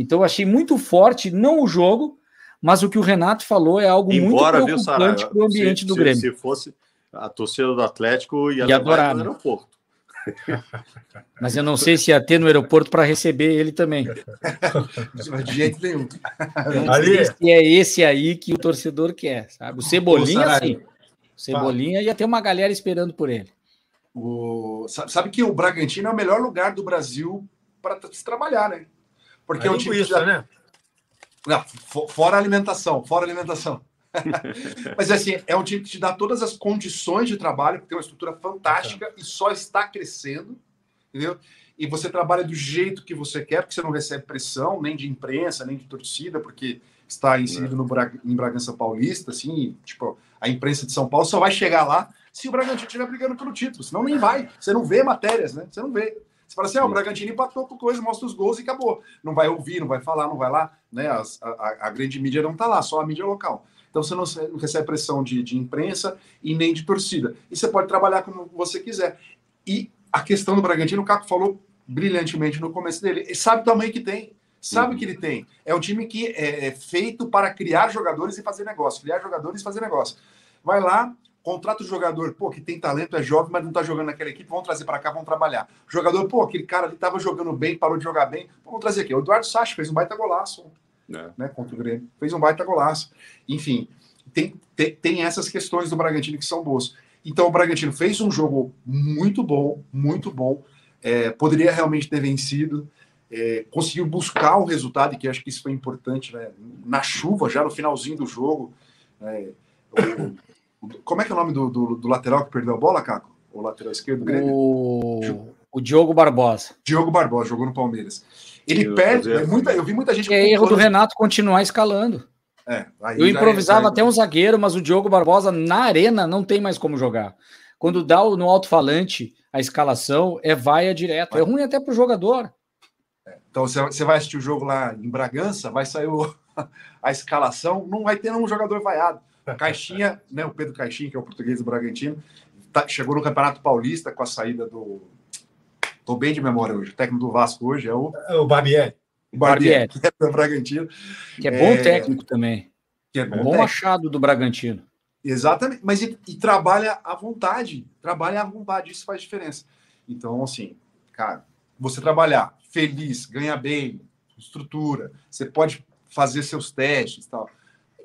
Então eu achei muito forte, não o jogo, mas o que o Renato falou é algo Embora, muito preocupante para o ambiente se, do Grêmio. Se fosse a torcida do Atlético ia, ia adorar no né? aeroporto. Mas eu não sei se ia ter no aeroporto para receber ele também. De jeito nenhum. Ali... Se é esse aí que o torcedor quer, sabe? O Cebolinha, sim. Cebolinha ia ter uma galera esperando por ele. O... Sabe que o Bragantino é o melhor lugar do Brasil para se trabalhar, né? Porque é um time isso, já... né? Não, fora alimentação, fora alimentação. Mas assim, é um time que te dá todas as condições de trabalho, tem uma estrutura fantástica e só está crescendo, entendeu? E você trabalha do jeito que você quer, porque você não recebe pressão, nem de imprensa, nem de torcida, porque está inserido no Bra... em Bragança Paulista, assim, tipo, a imprensa de São Paulo só vai chegar lá se o Bragantino estiver brigando pelo título, senão nem vai. Você não vê matérias, né? Você não vê. Você fala assim, ah, o Bragantino empatou com coisa, mostra os gols e acabou. Não vai ouvir, não vai falar, não vai lá, né? a, a, a grande mídia não está lá, só a mídia local. Então você não, não recebe pressão de, de imprensa e nem de torcida. E você pode trabalhar como você quiser. E a questão do Bragantino, o Caco falou brilhantemente no começo dele. Ele sabe o tamanho que tem. Sabe uhum. que ele tem. É um time que é, é feito para criar jogadores e fazer negócio. Criar jogadores e fazer negócio. Vai lá, contrata o jogador, pô, que tem talento, é jovem, mas não tá jogando naquela equipe, vamos trazer para cá, vamos trabalhar. O jogador, pô, aquele cara ali tava jogando bem, parou de jogar bem, vamos trazer aqui. O Eduardo Sacha fez um baita golaço, é. né, contra o Grêmio. Fez um baita golaço. Enfim, tem, tem, tem essas questões do Bragantino que são boas. Então o Bragantino fez um jogo muito bom, muito bom. É, poderia realmente ter vencido é, conseguiu buscar o resultado, e que acho que isso foi importante, né? na chuva, já no finalzinho do jogo. Né? O, como é que é o nome do, do, do, lateral que perdeu a bola, Caco? O lateral esquerdo do Grêmio? O, o Diogo Barbosa. Diogo Barbosa, jogou no Palmeiras. Ele eu perde. É muita, eu vi muita gente. É erro do Renato continuar escalando. É, eu improvisava é, até um zagueiro, mas o Diogo Barbosa na arena não tem mais como jogar. Quando dá no alto-falante a escalação, é vaia direto. É ruim até para o jogador. Então você vai assistir o jogo lá em Bragança, vai sair o, a escalação, não vai ter um jogador vaiado. Caixinha, né, o Pedro Caixinha, que é o português do Bragantino, tá, chegou no Campeonato Paulista com a saída do. Tô bem de memória hoje. O técnico do Vasco hoje é o. É o Barbieri. O Barbieri, que é do Bragantino. Que é bom é... técnico também. Que é bom, bom achado do Bragantino. Exatamente, mas e, e, trabalha à vontade. Trabalha à vontade, isso faz diferença. Então, assim, cara, você trabalhar feliz, ganha bem, estrutura, você pode fazer seus testes tal.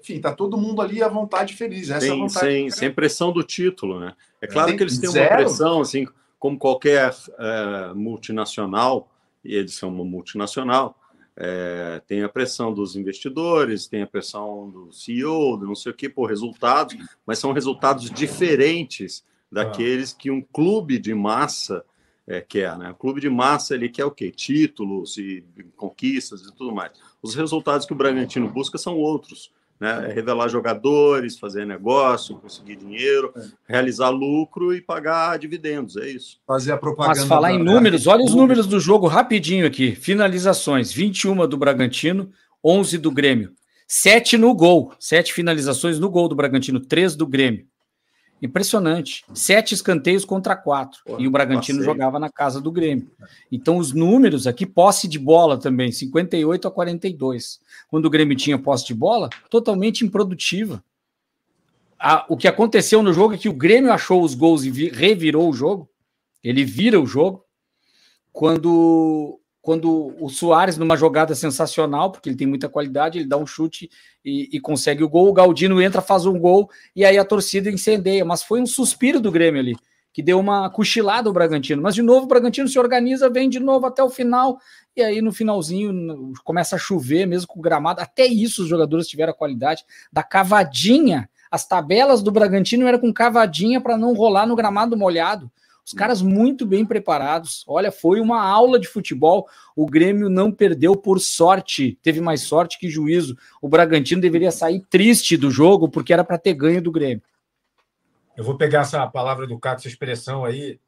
Enfim, tá todo mundo ali à vontade feliz. Essa sem, é vontade sem, sem pressão do título, né? É claro que eles têm zero. uma pressão, assim, como qualquer é, multinacional, e eles são uma multinacional, É, tem a pressão dos investidores, tem a pressão do CEO, do não sei o que, por resultados, mas são resultados diferentes daqueles que um clube de massa é, quer, né? O clube de massa ele quer o quê? Títulos e conquistas e tudo mais. Os resultados que o Bragantino busca são outros né? É revelar jogadores, fazer negócio, conseguir dinheiro, é. realizar lucro e pagar dividendos, é isso. Fazer a propaganda. Mas falar em números, olha os números do jogo rapidinho aqui. Finalizações, 21 do Bragantino, 11 do Grêmio. 7 no gol, 7 finalizações no gol do Bragantino, 3 do Grêmio. Impressionante. Sete escanteios contra quatro. Pô, e o Bragantino passei. jogava na casa do Grêmio. Então, os números aqui, posse de bola também, 58 a 42. Quando o Grêmio tinha posse de bola, totalmente improdutiva. A, o que aconteceu no jogo é que o Grêmio achou os gols e vi, revirou o jogo. Ele vira o jogo. Quando quando o Soares, numa jogada sensacional, porque ele tem muita qualidade, ele dá um chute e, e, consegue o gol, o Galdino entra, faz um gol, e aí a torcida incendeia. Mas foi um suspiro do Grêmio ali, que deu uma cochilada ao Bragantino. Mas de novo, o Bragantino se organiza, vem de novo até o final, e aí no finalzinho começa a chover, mesmo com o gramado. Até isso os jogadores tiveram a qualidade da cavadinha. As tabelas do Bragantino eram com cavadinha para não rolar no gramado molhado. Os caras muito bem preparados. Olha, foi uma aula de futebol. O Grêmio não perdeu por sorte, teve mais sorte que juízo. O Bragantino deveria sair triste do jogo porque era para ter ganho do Grêmio. Eu vou pegar essa palavra do Caco, essa expressão aí,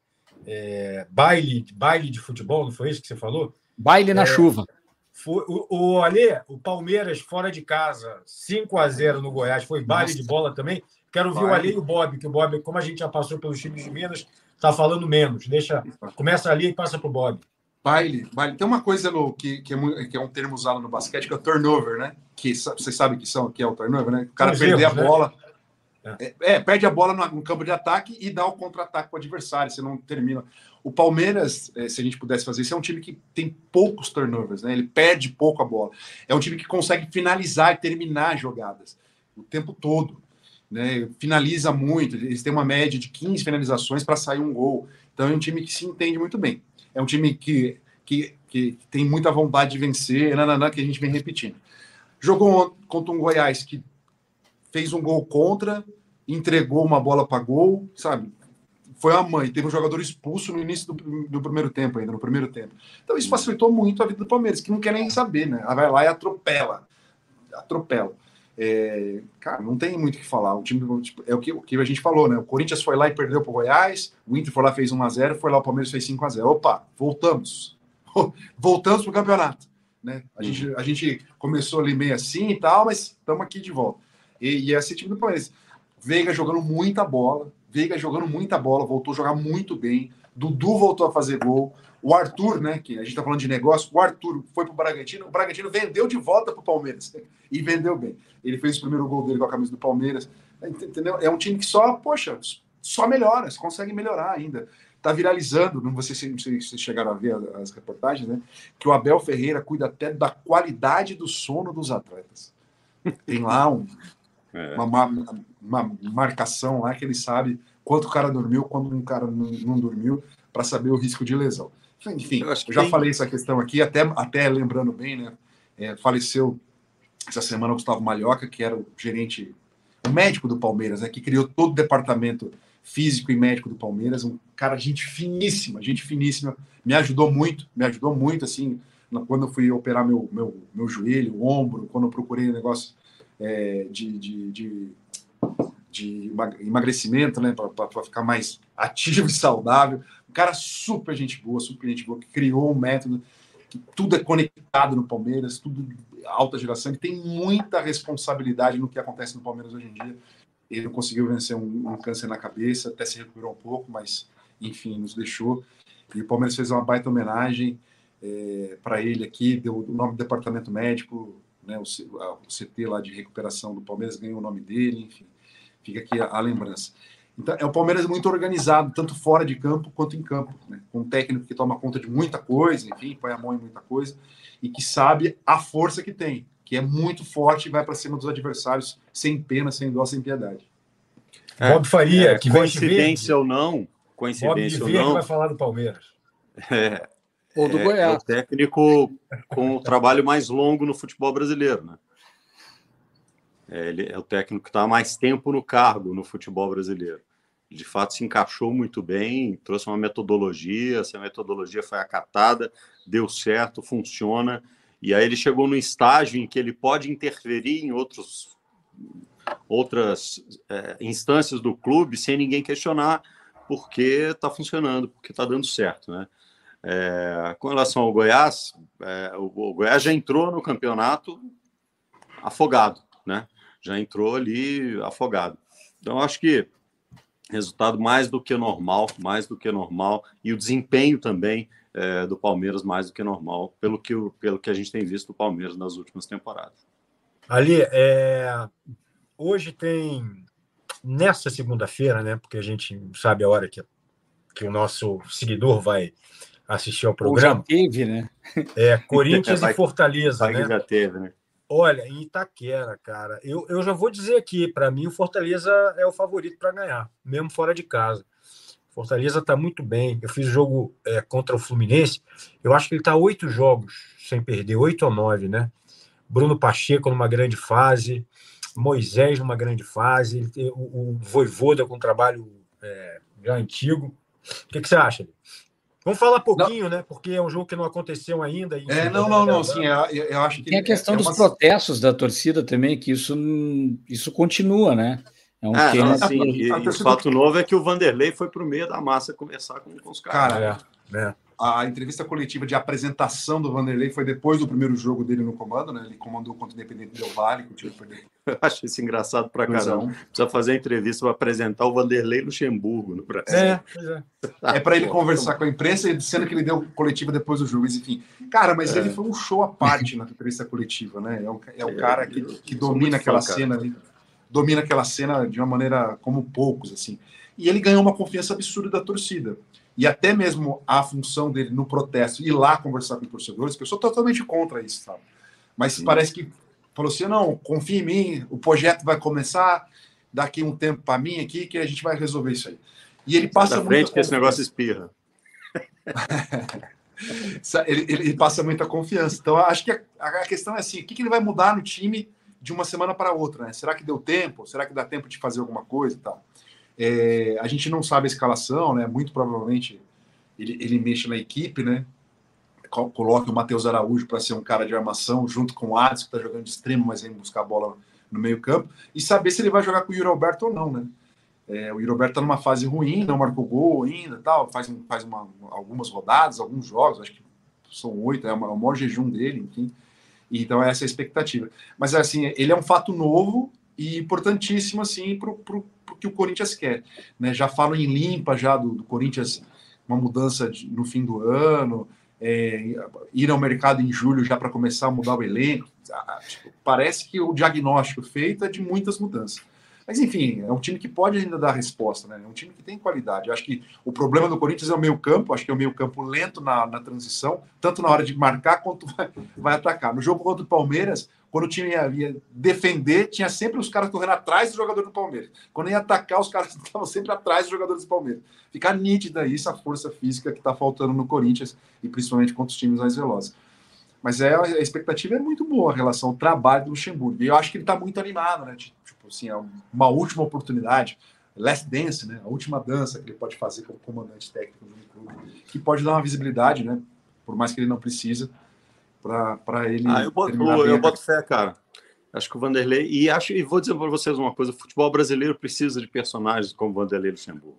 é, baile, baile de futebol, não foi isso que você falou? Baile na é, chuva. Foi, o, o Ale, o Palmeiras fora de casa, 5 a 0 no Goiás, foi baile Nossa. de bola também. Quero ouvir o Ale e o Bob, que o Bob, como a gente já passou pelos times de Minas, está falando menos. Deixa, começa ali e passa para o Bob. Baile, baile. Tem uma coisa no, que, que, é, que, é, um termo usado no basquete que é o turnover, né? Que vocês sabem que, são, que é o turnover, né? O cara perder a né? bola. Né? É, é, perde a bola no, no, campo de ataque e dá o contra-ataque para o adversário, você não termina. O Palmeiras, é, se a gente pudesse fazer isso, é um time que tem poucos turnovers, né? Ele perde pouco a bola. É um time que consegue finalizar e terminar jogadas o tempo todo né, finaliza muito, eles têm uma média de 15 finalizações para sair um gol. Então é um time que se entende muito bem. É um time que, que, que tem muita vontade de vencer, nananã, que a gente vem repetindo. Jogou contra um Goiás que fez um gol contra, entregou uma bola para gol, sabe? Foi a mãe. Teve um jogador expulso no início do, do, primeiro tempo, ainda no primeiro tempo. Então isso facilitou muito a vida do Palmeiras, que não quer nem saber, né? Ela vai lá e atropela. Atropela. É, cara, não tem muito o que falar. O time tipo, é o que, o que a gente falou, né? O Corinthians foi lá e perdeu para o Goiás, o Inter foi lá fez 1 a 0 foi lá o Palmeiras fez 5 a 0 Opa, voltamos. voltamos para o campeonato. Né? A, gente, uhum. a gente começou ali meio assim e tal, mas estamos aqui de volta. E, e esse time do Palmeiras. Veiga jogando muita bola, Veiga jogando muita bola, voltou a jogar muito bem. Dudu voltou a fazer gol. O Arthur, né, que a gente está falando de negócio, o Arthur foi para o Bragantino, o Bragantino vendeu de volta para o Palmeiras e vendeu bem. Ele fez o primeiro gol dele com a camisa do Palmeiras, entendeu? É um time que só, poxa, só melhora, você consegue melhorar ainda. Está viralizando, não sei se vocês chegaram a ver as reportagens, né? Que o Abel Ferreira cuida até da qualidade do sono dos atletas. Tem lá um, é. uma, uma, uma, marcação lá que ele sabe quanto o cara dormiu, quando um cara não, não dormiu, para saber o risco de lesão. Enfim, eu, eu já tem... falei essa questão aqui, até, até lembrando bem, né? É, faleceu essa semana o Gustavo Malhoca, que era o gerente, o médico do Palmeiras, né? Que criou todo o departamento físico e médico do Palmeiras, um cara gente finíssima, gente finíssima, me ajudou muito, me ajudou muito, assim, quando eu fui operar meu, meu, meu joelho, o ombro, quando eu procurei um negócio é, de, de, de, de, emagrecimento, né, para ficar mais ativo e saudável. Um cara super gente boa, super gente boa, que criou um método que tudo é conectado no Palmeiras, tudo alta geração, que tem muita responsabilidade no que acontece no Palmeiras hoje em dia. Ele não conseguiu vencer um, um câncer na cabeça, até se recuperou um pouco, mas enfim, nos deixou. E o Palmeiras fez uma baita homenagem é, para ele aqui, deu o nome do departamento médico, né, o, o CT lá de recuperação do Palmeiras ganhou o nome dele, enfim, fica aqui a, a lembrança. Então, é o Palmeiras muito organizado, tanto fora de campo quanto em campo, né? com um técnico que toma conta de muita coisa, enfim, põe a mão em muita coisa, e que sabe a força que tem, que é muito forte e vai para cima dos adversários sem pena, sem dó, sem piedade. É, Bob Faria, é, que coincidência ou não, coincidência Bob ou não, vai falar do Palmeiras. É, Ou do é, Goiás. É o técnico com o trabalho mais longo no futebol brasileiro, né? É, ele é o técnico que está há mais tempo no cargo no futebol brasileiro. De fato, se encaixou muito bem, trouxe uma metodologia, essa metodologia foi acatada, deu certo, funciona. E aí ele chegou no estágio em que ele pode interferir em outros, outras é, instâncias do clube sem ninguém questionar, porque está funcionando, porque está dando certo, né? É, com relação ao Goiás, é, o, o, Goiás já entrou no campeonato afogado, né? Já entrou ali afogado. Então, acho que resultado mais do que normal, mais do que normal, e o desempenho também é, do Palmeiras mais do que normal, pelo que, pelo que a gente tem visto do Palmeiras nas últimas temporadas. Ali, é, hoje tem, nessa segunda-feira, né, porque a gente sabe a hora que, que o nosso seguidor vai assistir ao programa. Ou já teve, né? É, Corinthians vai, e Fortaleza, vai né? já teve, né? Olha, em Itaquera, cara, eu, eu já vou dizer aqui, para mim o Fortaleza é o favorito para ganhar, mesmo fora de casa. Fortaleza está muito bem. Eu fiz o jogo é, contra o Fluminense. Eu acho que ele está oito jogos sem perder, oito ou nove, né? Bruno Pacheco numa grande fase, Moisés numa grande fase, o, o Voivoda com um trabalho é, já antigo. O que, que você acha? Vamos falar pouquinho, não. né? Porque é um jogo que não aconteceu ainda. É, não, não, não. Sim, eu, eu acho que tem a questão é, dos uma... protestos da torcida também, que isso, isso continua, né? É um ah, não, assim, e, e o fato novo é que o Vanderlei foi para o meio da massa conversar com, com os caras. Cara, é, é a entrevista coletiva de apresentação do Vanderlei foi depois do primeiro jogo dele no comando, né? Ele comandou contra o Independente Del Vale, que o time perdeu. Eu acho isso engraçado para caramba. Precisa fazer a entrevista para apresentar o Vanderlei Luxemburgo no Brasil. É, é. é para ele conversar com a imprensa, sendo que ele deu coletiva depois do jogo. Enfim, cara, mas é. ele foi um show à parte na entrevista coletiva, né? É o, é o é, cara que, que domina aquela fã, cena ali, domina aquela cena de uma maneira como poucos, assim. E ele ganhou uma confiança absurda da torcida e até mesmo a função dele no protesto, ir lá conversar com os torcedores, que eu sou totalmente contra isso, sabe? Mas Sim. parece que falou assim: não, confia em mim, o projeto vai começar daqui um tempo para mim aqui, que a gente vai resolver isso aí. E ele passa muito. frente que esse negócio espirra. ele, ele, passa muita confiança. Então, acho que a, a, questão é assim: o que, que ele vai mudar no time de uma semana para outra? Né? Será que deu tempo? Será que dá tempo de fazer alguma coisa e tal? É, a gente não sabe a escalação, né? Muito provavelmente ele, ele mexe na equipe, né? Coloque o Matheus Araújo para ser um cara de armação, junto com o Adson, que está jogando de extremo, mas vem buscar a bola no meio-campo, e saber se ele vai jogar com o Yuri Alberto ou não, né? É, o Yuri Alberto está numa fase ruim, não marcou gol ainda, tal, faz, faz uma, algumas rodadas, alguns jogos, acho que são oito, é, o maior jejum dele, enfim. Então, essa é a expectativa. Mas, assim, ele é um fato novo e importantíssimo, assim, para o que o Corinthians quer. Né? Já falo em limpa já do, do Corinthians, uma mudança de, no fim do ano, é, ir ao mercado em julho já para começar a mudar o elenco. Ah, tipo, parece que o diagnóstico feito é de muitas mudanças. Mas, enfim, é um time que pode ainda dar resposta, né? É um time que tem qualidade. Eu acho que o problema do Corinthians é o meio campo, acho que é o meio campo lento na, na transição, tanto na hora de marcar quanto vai, vai atacar. No jogo contra o Palmeiras, quando o time ia, ia, defender, tinha sempre os caras correndo atrás do jogador do Palmeiras. Quando ia atacar, os caras estavam sempre atrás dos jogadores do Palmeiras. Fica nítida isso, a força física que está faltando no Corinthians, e principalmente contra os times mais velozes. Mas é, a expectativa é muito boa em relação ao trabalho do Luxemburgo. E eu acho que ele está muito animado, né? Tipo assim, é uma última oportunidade, last dance, né? A última dança que ele pode fazer como comandante técnico do clube, que pode dar uma visibilidade, né? Por mais que ele não precisa, para ele. Ah, eu boto, eu boto fé, cara. Acho que o Vanderlei. E acho e vou dizer para vocês uma coisa: o futebol brasileiro precisa de personagens como Vanderlei Luxemburgo.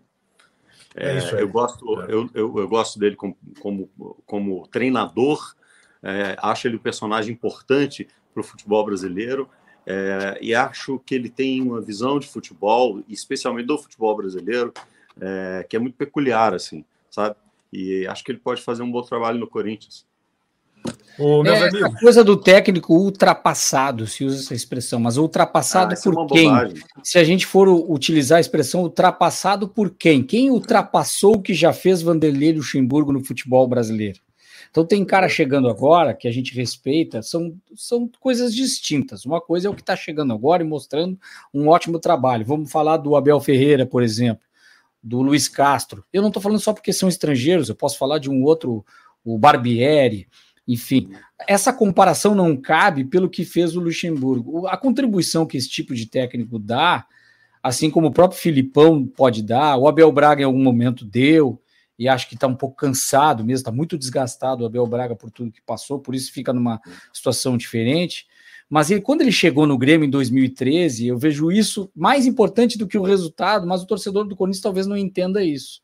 É, é eu, gosto, é. eu, eu, eu, gosto dele como, como, como treinador, é, acho ele um personagem importante para o futebol brasileiro é, e acho que ele tem uma visão de futebol, especialmente do futebol brasileiro, é, que é muito peculiar, assim, sabe? E acho que ele pode fazer um bom trabalho no Corinthians. Ô, é, a coisa do técnico ultrapassado, se usa essa expressão, mas ultrapassado ah, é por é quem? Bobagem. Se a gente for utilizar a expressão ultrapassado por quem? Quem ultrapassou o que já fez Vanderlei Luxemburgo no futebol brasileiro? Então tem cara chegando agora que a gente respeita, são, são coisas distintas. Uma coisa é o que está chegando agora e mostrando um ótimo trabalho. Vamos falar do Abel Ferreira, por exemplo, do Luiz Castro. Eu não estou falando só porque são estrangeiros, eu posso falar de um outro o Barbieri, enfim. Essa comparação não cabe pelo que fez o Luxemburgo. A contribuição que esse tipo de técnico dá, assim como o próprio Filipão pode dar, o Abel Braga em algum momento deu, e acho que está um pouco cansado mesmo, está muito desgastado o Abel Braga por tudo que passou, por isso fica numa situação diferente. Mas ele, quando ele chegou no Grêmio em 2013, eu vejo isso mais importante do que o resultado, mas o torcedor do Corinthians talvez não entenda isso.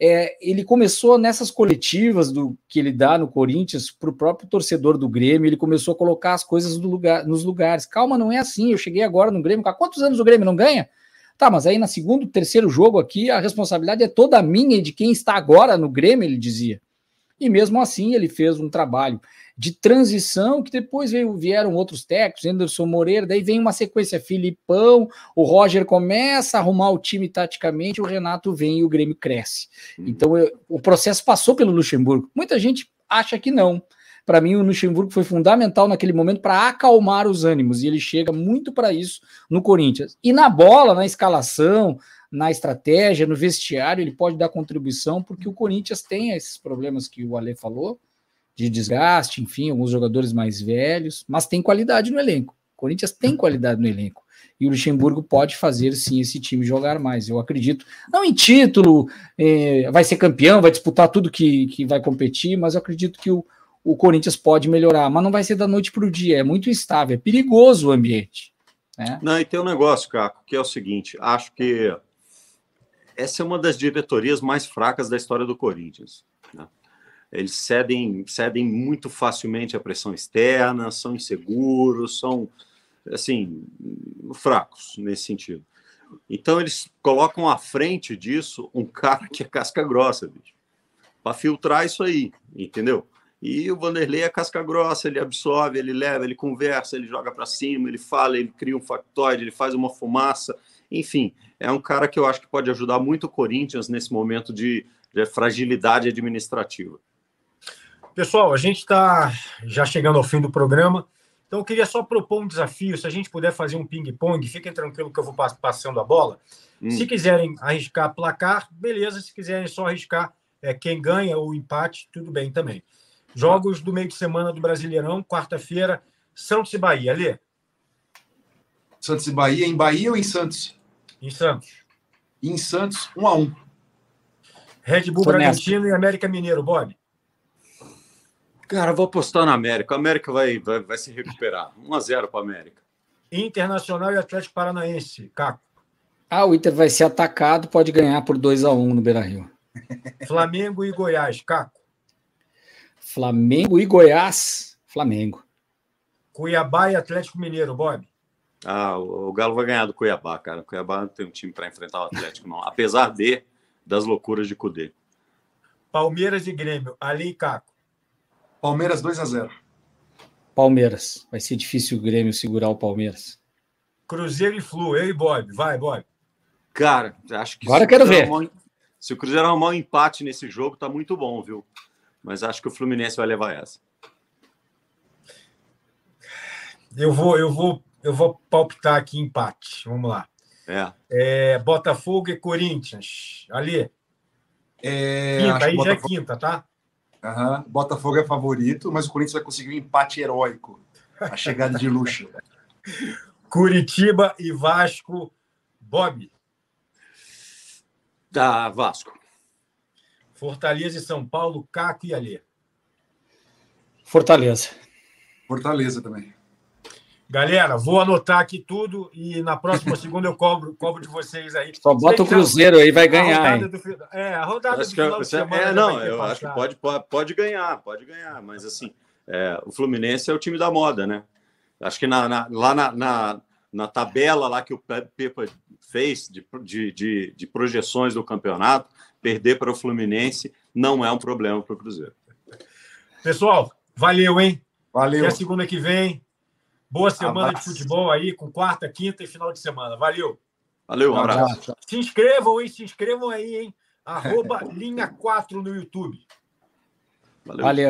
É, ele começou nessas coletivas do que ele dá no Corinthians para o próprio torcedor do Grêmio, ele começou a colocar as coisas lugar, nos lugares. Calma, não é assim. Eu cheguei agora no Grêmio. Há quantos anos o Grêmio não ganha? Tá, mas aí na segundo, terceiro jogo aqui, a responsabilidade é toda minha e de quem está agora no Grêmio, ele dizia. E mesmo assim ele fez um trabalho de transição, que depois veio, vieram outros técnicos, Anderson Moreira, daí vem uma sequência, Filipão, o Roger começa a arrumar o time taticamente, o Renato vem e o Grêmio cresce. Uhum. Então eu, o processo passou pelo Luxemburgo. Muita gente acha que não. Para mim, o Luxemburgo foi fundamental naquele momento para acalmar os ânimos, e ele chega muito para isso no Corinthians. E na bola, na escalação, na estratégia, no vestiário, ele pode dar contribuição, porque o Corinthians tem esses problemas que o Ale falou, de desgaste, enfim, alguns jogadores mais velhos, mas tem qualidade no elenco. O Corinthians tem qualidade no elenco. E o Luxemburgo pode fazer sim esse time jogar mais. Eu acredito, não em título, eh, vai ser campeão, vai disputar tudo que, que vai competir, mas eu acredito que o, o Corinthians pode melhorar. Mas não vai ser da noite para o dia, é muito instável, é perigoso o ambiente. Né? Não, e tem um negócio, Caco, que é o seguinte: acho que essa é uma das diretorias mais fracas da história do Corinthians. Eles cedem, cedem muito facilmente à pressão externa, são inseguros, são assim fracos nesse sentido. Então eles colocam à frente disso um cara que é casca grossa, para filtrar isso aí, entendeu? E o Vanderlei é casca grossa, ele absorve, ele leva, ele conversa, ele joga para cima, ele fala, ele cria um factoide, ele faz uma fumaça, enfim, é um cara que eu acho que pode ajudar muito o Corinthians nesse momento de, de fragilidade administrativa. Pessoal, a gente está já chegando ao fim do programa, então eu queria só propor um desafio. Se a gente puder fazer um ping-pong, fiquem tranquilo que eu vou passando a bola. Hum. Se quiserem arriscar placar, beleza. Se quiserem só arriscar é, quem ganha ou empate, tudo bem também. Jogos do meio de semana do Brasileirão, quarta-feira, Santos e Bahia. Lê. Santos e Bahia, em Bahia ou em Santos? Em Santos. Em Santos, um a um. Red Bull Bragantino e América Mineiro, Bob. Cara, vou apostar na América. A América vai, vai, vai se recuperar. 1x0 para a América. Internacional e Atlético Paranaense, Caco. Ah, o Inter vai ser atacado, pode ganhar por 2 x 1 no Beira Rio. Flamengo e Goiás, Caco. Flamengo e Goiás, Flamengo. Cuiabá e Atlético Mineiro, Bob. Ah, o, o Galo vai ganhar do Cuiabá, cara. O Cuiabá não tem um time para enfrentar o Atlético, não. Apesar de das loucuras de Cudê. Palmeiras e Grêmio, Ali e Caco. Palmeiras 2 a 0 Palmeiras. Vai ser difícil o Grêmio segurar o Palmeiras. Cruzeiro e Flu. Eu e Bob. Vai, Bob. Cara, acho que. Agora quero ver. se o Cruzeiro arrumar um empate nesse jogo, tá muito bom, viu? Mas acho que o Fluminense vai levar essa. Eu vou, eu vou, eu vou palpitar aqui empate. Vamos lá. É. é Botafogo e Corinthians. Ali. É, quinta, aí Botafogo... já é quinta, tá? Uhum. Botafogo é favorito, mas o Corinthians vai conseguir um empate heróico. A chegada de luxo. Curitiba e Vasco. Bob. Da Vasco. Fortaleza e São Paulo, Caco e Alê. Fortaleza. Fortaleza também. Galera, vou anotar aqui tudo e na próxima segunda eu cobro, cobro de vocês aí. Só bota o Cruzeiro aí, vai ganhar. A do, é, a rodada acho do final que, de semana. É, não, eu acho que pode, pode, pode ganhar, pode ganhar, mas assim, é, o Fluminense é o time da moda, né? Acho que na, na, lá na, na, na, tabela lá que o Pepa fez de, de, de, de projeções do campeonato, perder para o Fluminense não é um problema para o Cruzeiro. Pessoal, valeu, hein? Valeu. Até a segunda que vem. Boa semana abraço. de futebol aí, com quarta, quinta e final de semana. Valeu. Valeu, um abraço. Se inscrevam, hein? Se inscrevam aí, hein? Arroba linha 4 no YouTube. Valeu. Valeu.